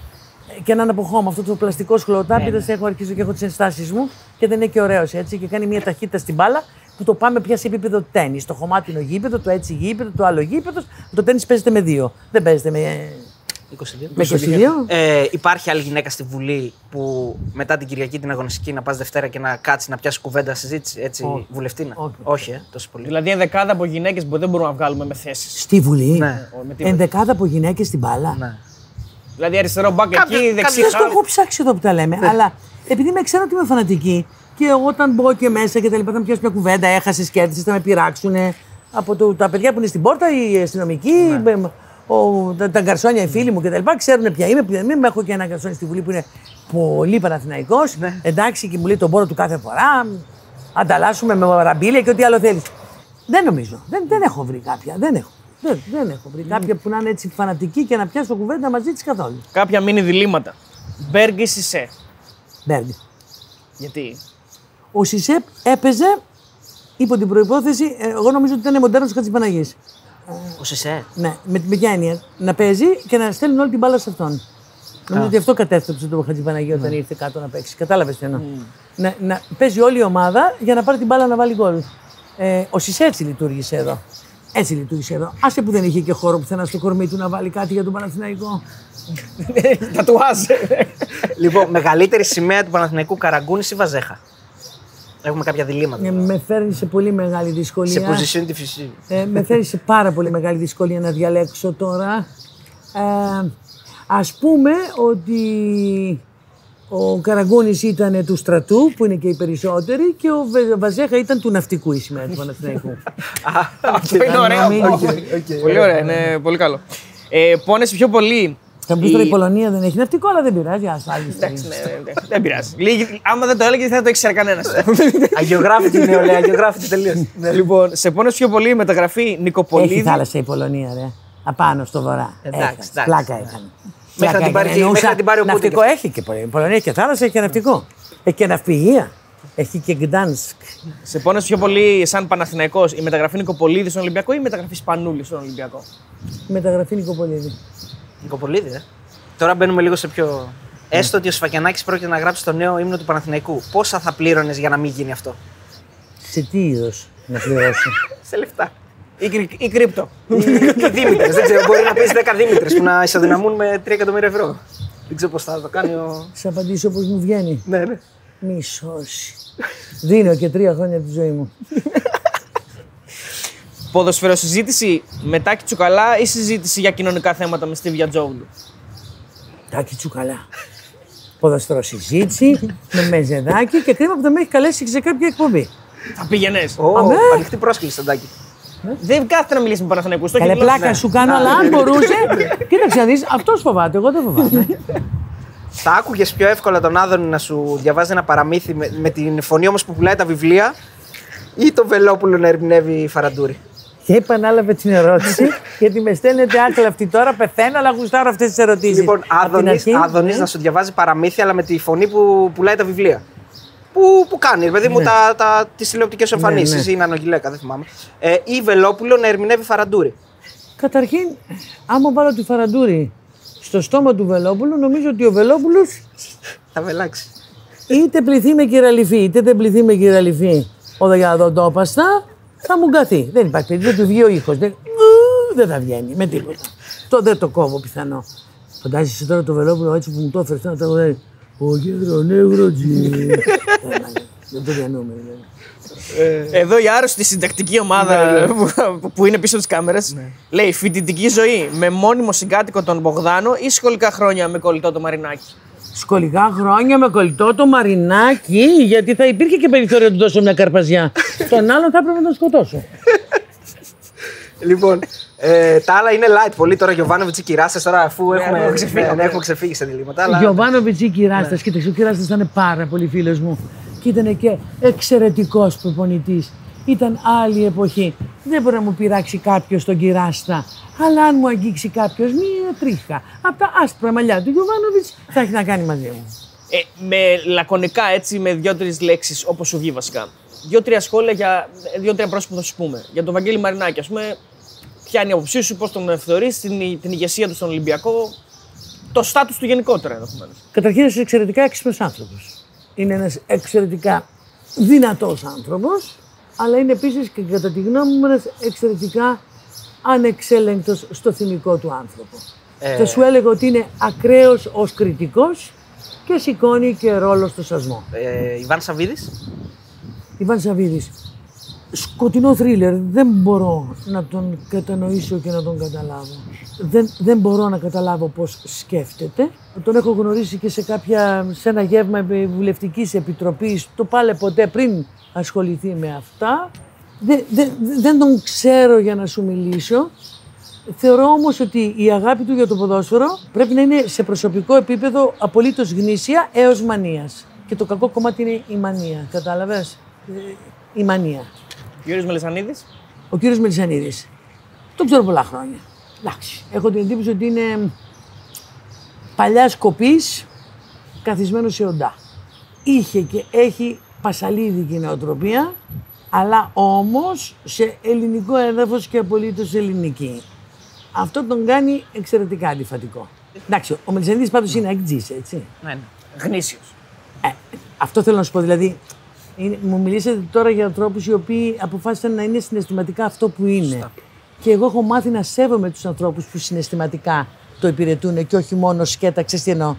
και να είναι από χώμα αυτό το πλαστικό σχολοτάπητα. Έχω αρχίσει και έχω τις ενστάσεις μου και δεν είναι και ωραίος έτσι. Και κάνει μια ταχύτητα στην μπάλα που το πάμε πια σε επίπεδο τέννη. Το χωμάτινο γήπεδο, το έτσι γήπεδο, το άλλο γήπεδος. Το τέννη παίζεται με δύο. Δεν παίζεται με, 22. με 22. Ε, υπάρχει άλλη γυναίκα στη Βουλή που μετά την Κυριακή την αγωνιστική να πας Δευτέρα και να κάτσει να πιάσει κουβέντα συζήτηση, έτσι, Όχι. βουλευτήνα; Όχι. Όχι, ε, τόσο πολύ. Δηλαδή, ενδεκάδα από γυναίκες που δεν μπορούμε να βγάλουμε με θέσεις. Στη Βουλή; Ναι. με τίποτα. Ενδεκάδα από γυναίκες στην μπάλα; Ναι. Δηλαδή, αριστερό μπακ Κάποιος- εκεί, δεξί κάποιος Αυτό το έχω ψάξει εδώ που τα λέμε. Αλλά επειδή με ξέρω ότι είμαι φανατική και όταν μπω και μέσα και τα λοιπά, θα με πιάσουν μια κουβέντα, έχασες, κέρδισες, θα με πειράξουν. Από το, τα παιδιά που είναι στην πόρτα, οι αστυνομικοί, με- ο, τα, τα γκαρσόνια, οι φίλοι μου κτλ. Ξέρουν ποια είμαι, ποια δεν είμαι. Έχω και ένα γκαρσόνι στη Βουλή που είναι πολύ Παναθηναϊκός. Εντάξει, και μου λέει τον πόρο του κάθε φορά. Ανταλλάσσουμε με ραμπίλια και ό,τι άλλο θέλεις. Δεν νομίζω. Δεν, δεν έχω βρει κάποια. Δεν έχω. Δεν, δεν έχω βρει κάποια που να είναι έτσι φανατική και να πιάσω κουβέντα μαζί της καθόλου. Κάποια μίνι διλήμματα. Μπέργκ ή Σισε. Μπέρντι. Γιατί; Ο Σισε έπαιζε υπό την προπόθεση, ε, εγώ νομίζω ότι ήταν μοντέρνος Χατζηπαναγής. Ο Σισε. Ναι, με, με ποια έννοια. Να παίζει και να στέλνουν όλη την μπάλα σε αυτόν. Νομίζω ότι αυτό κατέστρεψε τον Χατζηπαναγή όταν ήρθε κάτω να παίξει. Κατάλαβες τι εννοώ. Να, να παίζει όλη η ομάδα για να πάρει την μπάλα να βάλει γκολ. Ε, ο Σισε έτσι λειτουργήσε εδώ. Έτσι λειτουργήσε εδώ. Άσε που δεν είχε και χώρο πουθενά στο κορμί του να βάλει κάτι για τον Παναθηναϊκό. Τατουάζ. λοιπόν, μεγαλύτερη σημαία του Παναθηναϊκού Καραγκούνη ή Βαζέχα; Έχουμε κάποια διλήμματα. Ε, με φέρνει σε πολύ μεγάλη σε δυσκολία. position τη φυσική. Ε, με φέρει σε πάρα πολύ μεγάλη δυσκολία να διαλέξω τώρα. Ε, ας πούμε ότι ο Καραγκούνης ήταν του στρατού, που είναι και οι περισσότεροι, και ο Βε- Βαζέχα ήταν του ναυτικού η σημαία του Παναθηναϊκού. Αυτό είναι ωραίο. Πολύ ωραία, είναι πολύ καλό. Ε, πόνεσαι πιο πολύ. Θα μου πεις τώρα η- η Πολωνία δεν έχει ναυτικό, αλλά δεν πειράζει. Ας άλλη Εντάξει, ναι, ναι, ναι, Δεν πειράζει. Λίγοι- Άμα δεν το έλεγε, δεν θα το ήξερε κανένας. Αγιογράφητη νεολαία, αγιογράφητη τελείως. Λοιπόν, σε πόνεσαι πιο πολύ η μεταγραφή Έχει Νικοπολίδη. θάλασσα η Πολωνία, ρε. Απάνω στο βορρά. Εντάξει, Έχει. εντάξει. Πλάκα έκανε. Μέχρι να την πάρει- έκανε. μέχρι να την πάρει ο Πούτιν. Ναυτικό έχει και η Πολωνία έχει και θάλασσα, έχει και ναυτικό. Έχει και ναυπηγεία. Έχει και Γκτάνσκ. Σε πόνεσαι πιο πολύ σαν Παναθηναϊκός η μεταγραφή Νικοπολίδη στον Ολυμπιακό ή η μεταγραφή Σπανούλη στον Ολυμπιακό; Μεταγραφή Νικοπολίδη. Νικοπολίδη, ε. Τώρα μπαίνουμε λίγο σε πιο. Έστω ότι ο Σφακιανάκης πρόκειται να γράψει το νέο ύμνο του Παναθηναϊκού. Πόσα θα πλήρωνες για να μην γίνει αυτό; Σε τι είδος να πληρώσω; Σε λεφτά. Ή, κρυ- ή κρύπτο. Δήμητρε. Δεν ξέρω, μπορεί να πεις 10 Δήμητρε που να ισοδυναμούν με 3 εκατομμύρια ευρώ. Δεν ξέρω πώς θα το κάνει ο. Σε απαντήσω όπως μου βγαίνει. Ναι, ναι. Μη σώσει. Δίνω και τρία χρόνια από τη ζωή μου. Ποδοσφαιροσυζήτηση μετά και τσουκαλά ή συζήτηση για κοινωνικά θέματα με Στίβια Τζόγλου. Τάκι τσουκαλά. Ποδοσφαιρό συζήτηση με μεζεδάκι και κρίμα που δεν με έχει καλέσει σε κάποια εκπομπή. Θα πήγαινες. Ω, Αμέ. ανοιχτή πρόσκληση, Σαντάκη. Δεν κάθεται να μιλήσει με Παναθηναϊκούς. Το έχει Καλέ δηλώσει. πλάκα σου κάνω, αλλά αν μπορούσε. Κοίταξε να δεις, αυτός φοβάται, εγώ δεν φοβάμαι. Θα άκουγες πιο εύκολα τον Άδωνη να σου διαβάζει ένα παραμύθι με, με την φωνή όμως που πουλάει τα βιβλία ή το Βελόπουλο να ερμηνεύει φαραντούρι. Και επανάλαβε την ερώτηση, γιατί με στέλνετε άκλαυτη τώρα, πεθαίνω, αλλά γουστάρω αυτές τις ερωτήσεις. Λοιπόν, Άδωνης, Άδωνης να σου διαβάζει παραμύθια, αλλά με τη φωνή που πουλάει τα βιβλία. Που, που κάνει, ρε παιδί μου, τα, τα, τις τηλεοπτικές εμφανίσεις, ναι. είναι ανογγυλέκα, δεν θυμάμαι. Ε, ή Βελόπουλο να ερμηνεύει φαραντούρι. Καταρχήν, άμα βάλω τη φαραντούρη στο στόμα του Βελόπουλου, νομίζω ότι ο Βελόπουλος Θα βελάξει. είτε πληθεί με κυραλυφή, είτε δεν πληθεί με κυραλυφή οδογιαδοντόπαστα, θα μου γκαθεί. Δεν υπάρχει περίπτωση, δεν του βγει ο ήχος. Δεν, Ου, δεν θα βγαίνει με τίποτα. Το δεν το κόβω πιθανό. Φαντάζεσαι τώρα το Βελόπουλο έτσι που μου το έφερες να το λέει Ο γέρο νεύρο τζι. Δεν το διανύουμε. δηλαδή. Εδώ η άρρωστη συντακτική ομάδα που- που είναι πίσω από τι κάμερε λέει φοιτητική ζωή με μόνιμο συγκάτοικο τον Μπογδάνο ή σχολικά χρόνια με κολλητό το Μαρινάκι. Σκολικά χρόνια με κολλητό το μαρινάκι, γιατί θα υπήρχε και περιθώριο να του δώσω μια καρπαζιά. Τον άλλον θα έπρεπε να τον σκοτώσω. Λοιπόν, ε, τα άλλα είναι light πολύ τώρα. Γιωβάνοβιτς ή Κυράστες τώρα, αφού έχουμε, έχουμε ξεφύγει. ναι, ναι, έχουμε ξεφύγει σε διλήμματα. Αλλά... Γιωβάνοβιτς ή Κυράστα. Κοίταξε, ο Κυράστα ήταν πάρα πολύ φίλο μου και ήταν και εξαιρετικός προπονητής. Ήταν άλλη εποχή. Δεν μπορεί να μου πειράξει κάποιος τον κυράστα. Αλλά αν μου αγγίξει κάποιος μία τρίχα από τα άσπρα μαλλιά του Γιωβάνοβιτς, θα έχει να κάνει μαζί μου. Ε, με λακωνικά έτσι, με δύο-τρει λέξεις, όπως σου βγει βασικά. Δύο-τρία σχόλια για δύο-τρία πρόσωπα θα σου πούμε. Για τον Βαγγέλη Μαρινάκη, ας πούμε, ποια είναι η άποψή σου, πώς τον θεωρείς, την, την ηγεσία του στον Ολυμπιακό, το στάτους του γενικότερα ενδεχομένως. Καταρχήν είναι εξαιρετικά έξυπνος άνθρωπος. Είναι ένας εξαιρετικά δυνατός άνθρωπος, αλλά είναι επίσης και κατά τη γνώμη μου ένας εξαιρετικά ανεξέλεγκτος στο θυμικό του άνθρωπο. Ε. Θα σου έλεγα ότι είναι ακραίος ως κριτικός και σηκώνει και ρόλο στο σασμό. Ε, Ιβάν Σαββίδης. Ιβάν Σαββίδης. Σκοτεινό θρίλερ. Δεν μπορώ να τον κατανοήσω και να τον καταλάβω. Δεν, δεν μπορώ να καταλάβω πώς σκέφτεται. Τον έχω γνωρίσει και σε, κάποια, σε ένα γεύμα βουλευτικής επιτροπής. Το πάλε ποτέ πριν ασχοληθεί με αυτά. Δεν, δεν, δεν τον ξέρω για να σου μιλήσω. Θεωρώ όμως ότι η αγάπη του για το ποδόσφαιρο πρέπει να είναι σε προσωπικό επίπεδο απολύτως γνήσια έως μανίας. Και το κακό κομμάτι είναι η μανία. Κατάλαβες; Ε, Η μανία. Γιώργος Μελισανίδης. Ο κύριος Μελισανίδης. Τον ξέρω πολλά χρόνια. Εντάξει. Έχω την εντύπωση ότι είναι παλιά κοπής καθισμένος σε οντά. Είχε και έχει πασαλίδικη νοοτροπία, αλλά όμως σε ελληνικό έδαφος και απολύτως ελληνική. Αυτό τον κάνει εξαιρετικά αντιφατικό. Εντάξει, ο Μελισανίδης πάντως είναι αγκτζής, έτσι. Ναι, ναι. Γνήσιος. Ε, αυτό θέλω να σου πω. Δηλαδή, είναι, μου μιλήσατε τώρα για ανθρώπους οι οποίοι αποφάσισαν να είναι συναισθηματικά αυτό που είναι. Και εγώ έχω μάθει να σέβομαι τους ανθρώπους που συναισθηματικά το υπηρετούν και όχι μόνο σκέτα, ξέρει τι εννοώ.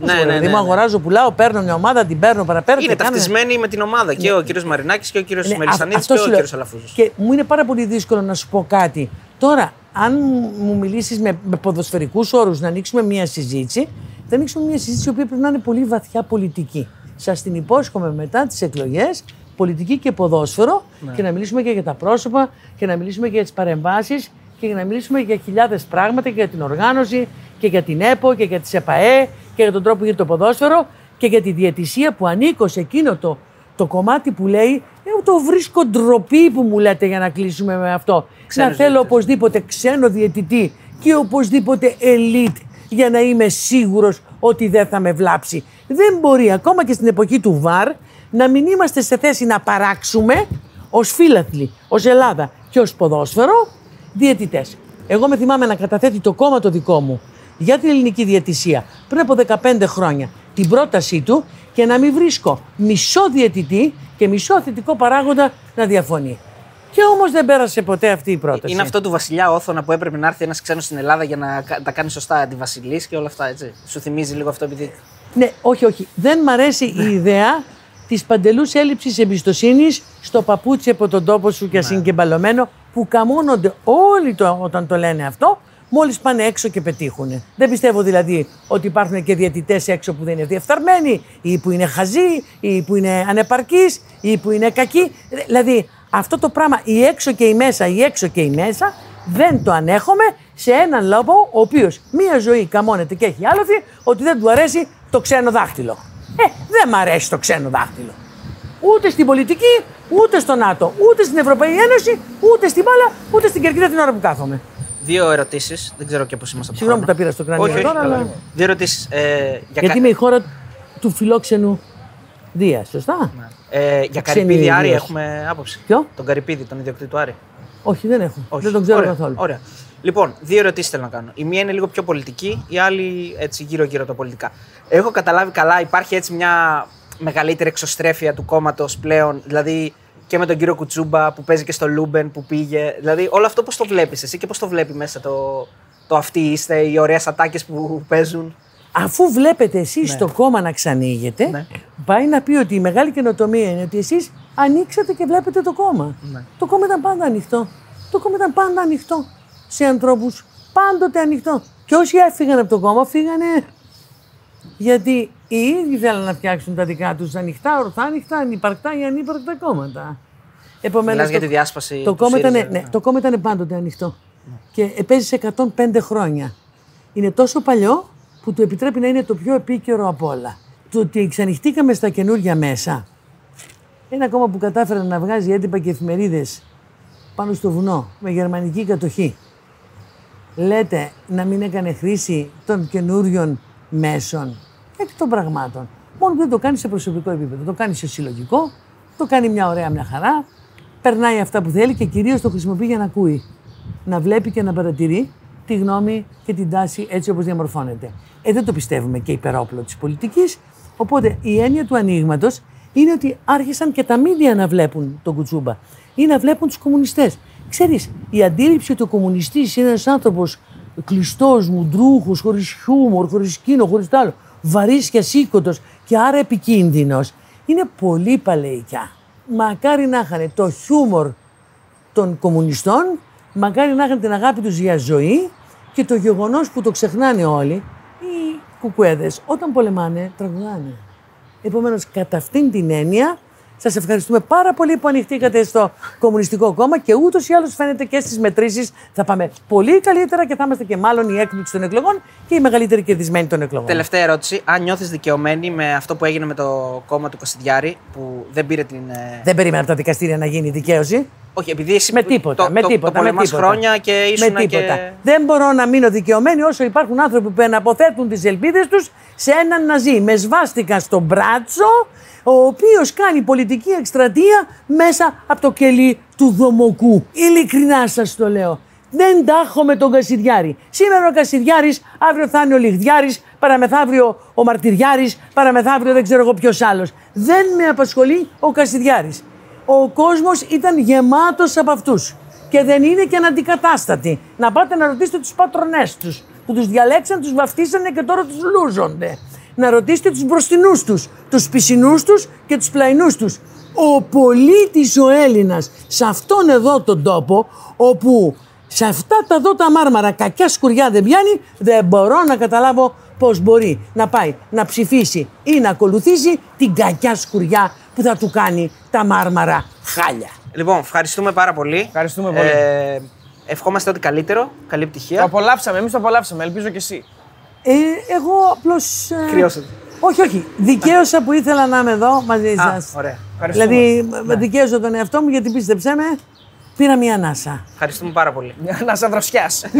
Ναι, Δηλαδή, ναι, ναι, μου ναι. αγοράζω, πουλάω, παίρνω μια ομάδα, την παίρνω, παραπέρνω. Είναι και κάνω- ταυτισμένοι με την ομάδα και ο κύριος Μαρινάκης και ο κύριος Ναι, Μελισανίδης α- αυτό και ο σου λέω. κύριος Αλαφούζος. Και μου είναι πάρα πολύ δύσκολο να σου πω κάτι. Τώρα, αν μου μιλήσεις με, με ποδοσφαιρικούς όρους να ανοίξουμε μια συζήτηση, θα ανοίξουμε μια συζήτηση η οποία πρέπει να είναι πολύ βαθιά πολιτική. Σας την υπόσχομαι μετά τις εκλογές, πολιτική και ποδόσφαιρο, Ναι. και να μιλήσουμε και για τα πρόσωπα και να μιλήσουμε και για τις παρεμβάσεις και να μιλήσουμε για χιλιάδες πράγματα και για την οργάνωση και για την ΕΠΟ και για τις ΕΠΑΕ και για τον τρόπο για το ποδόσφαιρο και για τη διαιτησία που ανήκω σε εκείνο το, το κομμάτι που λέει Εγώ το βρίσκω ντροπή που μου λέτε για να κλείσουμε με αυτό. Ξένους να θέλω διαιτητές. οπωσδήποτε ξένο διαιτητή και οπωσδήποτε elite για να είμαι σίγουρος ότι δεν θα με βλάψει. Δεν μπορεί ακόμα και στην εποχή του ΒΑΡ να μην είμαστε σε θέση να παράξουμε ως φίλαθλοι, ως Ελλάδα και ως ποδόσφαιρο διαιτητές. Εγώ με θυμάμαι να καταθέτει το κόμμα το δικό μου για την ελληνική διαιτησία πριν από 15 χρόνια την πρότασή του και να μην βρίσκω μισό διαιτητή και μισό θετικό παράγοντα να διαφωνεί. Και όμως δεν πέρασε ποτέ αυτή η πρόταση. Είναι αυτό του Βασιλιά Όθωνα που έπρεπε να έρθει ένας ξένος στην Ελλάδα για να κα- τα κάνει σωστά τη Βασιλής και όλα αυτά, έτσι. Σου θυμίζει λίγο αυτό επειδή. Ναι, όχι, όχι. Δεν μ' αρέσει η ιδέα της παντελούς έλλειψης εμπιστοσύνης στο παπούτσι από τον τόπο σου και ναι. και μπαλωμένο που καμώνονται όλοι το, όταν το λένε αυτό, μόλις πάνε έξω και πετύχουν. Δεν πιστεύω δηλαδή ότι υπάρχουν και διαιτητές έξω που δεν είναι διεφθαρμένοι, ή που είναι χαζοί, ή που είναι ανεπαρκείς, ή που είναι κακοί. Δηλαδή αυτό το πράγμα, η έξω και η μέσα, η έξω και η μέσα, δεν το ανέχομαι σε έναν λόγο ο οποίος μία ζωή καμώνεται και έχει άλοθη ότι δεν του αρέσει το ξένο δάχτυλο. Ε, δεν μ' αρέσει το ξένο δάχτυλο. Ούτε στην πολιτική, ούτε στο ΝΑΤΟ, ούτε στην Ευρωπαϊκή Ένωση, ούτε στην μπάλα, ούτε στην κερκίδα την ώρα που κάθομαι. Δύο ερωτήσεις. Δεν ξέρω και πώς είμαστε από Συγγνώμη που χρόνο. τα πήρα στο κρανίο Όχι, όχι, τώρα, καλά. αλλά- Δύο ερωτήσεις. Ε, για Γιατί κα- είμαι η χώρα του φιλόξενου Δία, σωστά. ε, για Ξένη Καρυπίδη Άρη ιδίως. έχουμε άποψη. Ποιο; Τον Καρυπίδη, τον ιδιοκτήτη του Άρη. Όχι, δεν έχω. Όχι. Δεν τον ξέρω ωραία, καθόλου. Ωραία. Λοιπόν, δύο ερωτήσεις θέλω να κάνω. Η μία είναι λίγο πιο πολιτική, η άλλη έτσι γύρω-γύρω τα πολιτικά. Έχω καταλάβει καλά, υπάρχει έτσι μια μεγαλύτερη εξωστρέφεια του κόμματος πλέον. Δηλαδή και με τον κύριο Κουτσούμπα που παίζει και στο Luben που πήγε. Δηλαδή όλο αυτό πώς το βλέπεις εσύ και πώς το βλέπει μέσα το, το αυτοί είστε, οι ωραίες ατάκες που παίζουν; Αφού βλέπετε εσείς το κόμμα να ξανοίγεται, Ναι. πάει να πει ότι η μεγάλη καινοτομία είναι ότι εσείς ανοίξατε και βλέπετε το κόμμα. Ναι. Το κόμμα ήταν πάντα ανοιχτό. Το κόμμα ήταν πάντα ανοιχτό σε ανθρώπους. Πάντοτε ανοιχτό. Και όσοι έφυγαν από το κόμμα, φύγανε γιατί οι ίδιοι θέλουν να φτιάξουν τα δικά τους ανοιχτά, ορθά, ανοιχτά, ανυπαρκτά ή ανύπαρκτα κόμματα. Επομένως, Μιλάς για το- τη διάσπαση Το του κόμμα, ήταν, ΣΥΡΙΖΑ, ναι, ναι. το κόμμα ήταν πάντοτε ανοιχτό. Και παίζει 105 χρόνια. Είναι τόσο παλιό που του επιτρέπει να είναι το πιο επίκαιρο από όλα. Το ότι εξανοιχτήκαμε στα καινούργια μέσα Ένα κόμμα που κατάφερε να βγάζει έντυπα και εφημερίδες πάνω στο βουνό με γερμανική κατοχή. Λέτε να μην έκανε χρήση των καινούριων μέσων εκ των πραγμάτων. Μόνο που δεν το κάνει σε προσωπικό επίπεδο. Το κάνει σε συλλογικό, το κάνει μια ωραία μια χαρά, περνάει αυτά που θέλει και κυρίως το χρησιμοποιεί για να ακούει. Να βλέπει και να παρατηρεί τη γνώμη και την τάση έτσι όπως διαμορφώνεται. Ε, δεν το πιστεύουμε και υπερόπλο της πολιτικής. Οπότε η έννοια του ανοίγματος είναι ότι άρχισαν και τα μίδια να βλέπουν τον Κουτσούμπα ή να βλέπουν τους κομμουνιστές. Ξέρεις, η αντίληψη ότι ο κομμουνιστής είναι ένας άνθρωπος κλειστός, μουντρούχος, χωρίς χιούμορ, χωρίς κίνο, χωρίς τ' άλλο, βαρύς και ασήκωτος και άρα επικίνδυνος, είναι πολύ παλαιικιά. Μακάρι να είχαν το χιούμορ των κομμουνιστών, μακάρι να είχαν την αγάπη τους για ζωή και το γεγονός που το ξεχνάνε όλοι, οι κουκουέδες όταν πολεμάνε τραγουδάνε. Επομένως, κατά αυτήν την έννοια, Σας ευχαριστούμε πάρα πολύ που ανοιχτήκατε στο Κομμουνιστικό Κόμμα και ούτως ή άλλως φαίνεται και στις μετρήσεις θα πάμε πολύ καλύτερα και θα είμαστε και μάλλον η έκπληξη των εκλογών και η μεγαλύτερη κερδισμένη των εκλογών. Τελευταία ερώτηση. Αν νιώθεις δικαιωμένη με αυτό που έγινε με το κόμμα του Κασιδιάρη, που δεν πήρε την. ε, Δεν περίμενα από τα δικαστήρια να γίνει δικαίωση. Όχι, επειδή εσύ Με τίποτα. το, με το, τίποτα, το με πολεμάς τίποτα. χρόνια και ήσουν με τίποτα. και. Δεν μπορώ να μείνω δικαιωμένη όσο υπάρχουν άνθρωποι που εναποθέτουν τις ελπίδες τους σε έναν ναζί με σβάστηκα στο μπράτσο, ο οποίος κάνει πολιτική εκστρατεία μέσα από το κελί του δομοκού. Ειλικρινά σας το λέω. Δεν τα έχω με τον Κασιδιάρη. Σήμερα ο Κασιδιάρης, αύριο θα είναι ο Λιγδιάρης, παραμεθαύριο ο Μαρτυριάρης, παραμεθαύριο δεν ξέρω εγώ ποιος άλλος. Δεν με απασχολεί ο Κασιδιάρης. Ο κόσμος ήταν γεμάτος από αυτούς και δεν είναι και αναντικατάστατοι. Να πάτε να ρωτήσετε τους πατρονές τους που τους διαλέξαν, τους βαφτίσανε και τώρα τους λούζονται. Να ρωτήσετε τους μπροστινούς τους, τους πισινούς τους και τους πλαϊνούς τους. Ο πολίτης ο Έλληνας σε αυτόν εδώ τον τόπο όπου σε αυτά τα εδώ τα μάρμαρα κακιά σκουριά δεν πιάνει, δεν μπορώ να καταλάβω πώς μπορεί να πάει να ψηφίσει ή να ακολουθήσει την κακιά σκουριά που θα του κάνει τα μάρμαρα χάλια. Λοιπόν, ευχαριστούμε πάρα πολύ. Ευχαριστούμε πολύ. Ε, ευχόμαστε ό,τι καλύτερο. Καλή Το επιτυχία. απολαύσαμε, εμείς το απολαύσαμε. Ελπίζω και εσύ. Ε, εγώ απλώς... ε, Κρυώσατε. Όχι, όχι. Δικαίωσα που ήθελα να είμαι εδώ μαζί Α, σας. ωραία. Ευχαριστούμε. Δηλαδή, με δικαίωσα τον εαυτό μου γιατί πίστεψέ με, πήρα μια ανάσα. Ευχαριστούμε πάρα πολύ. Να σε δροσιάς.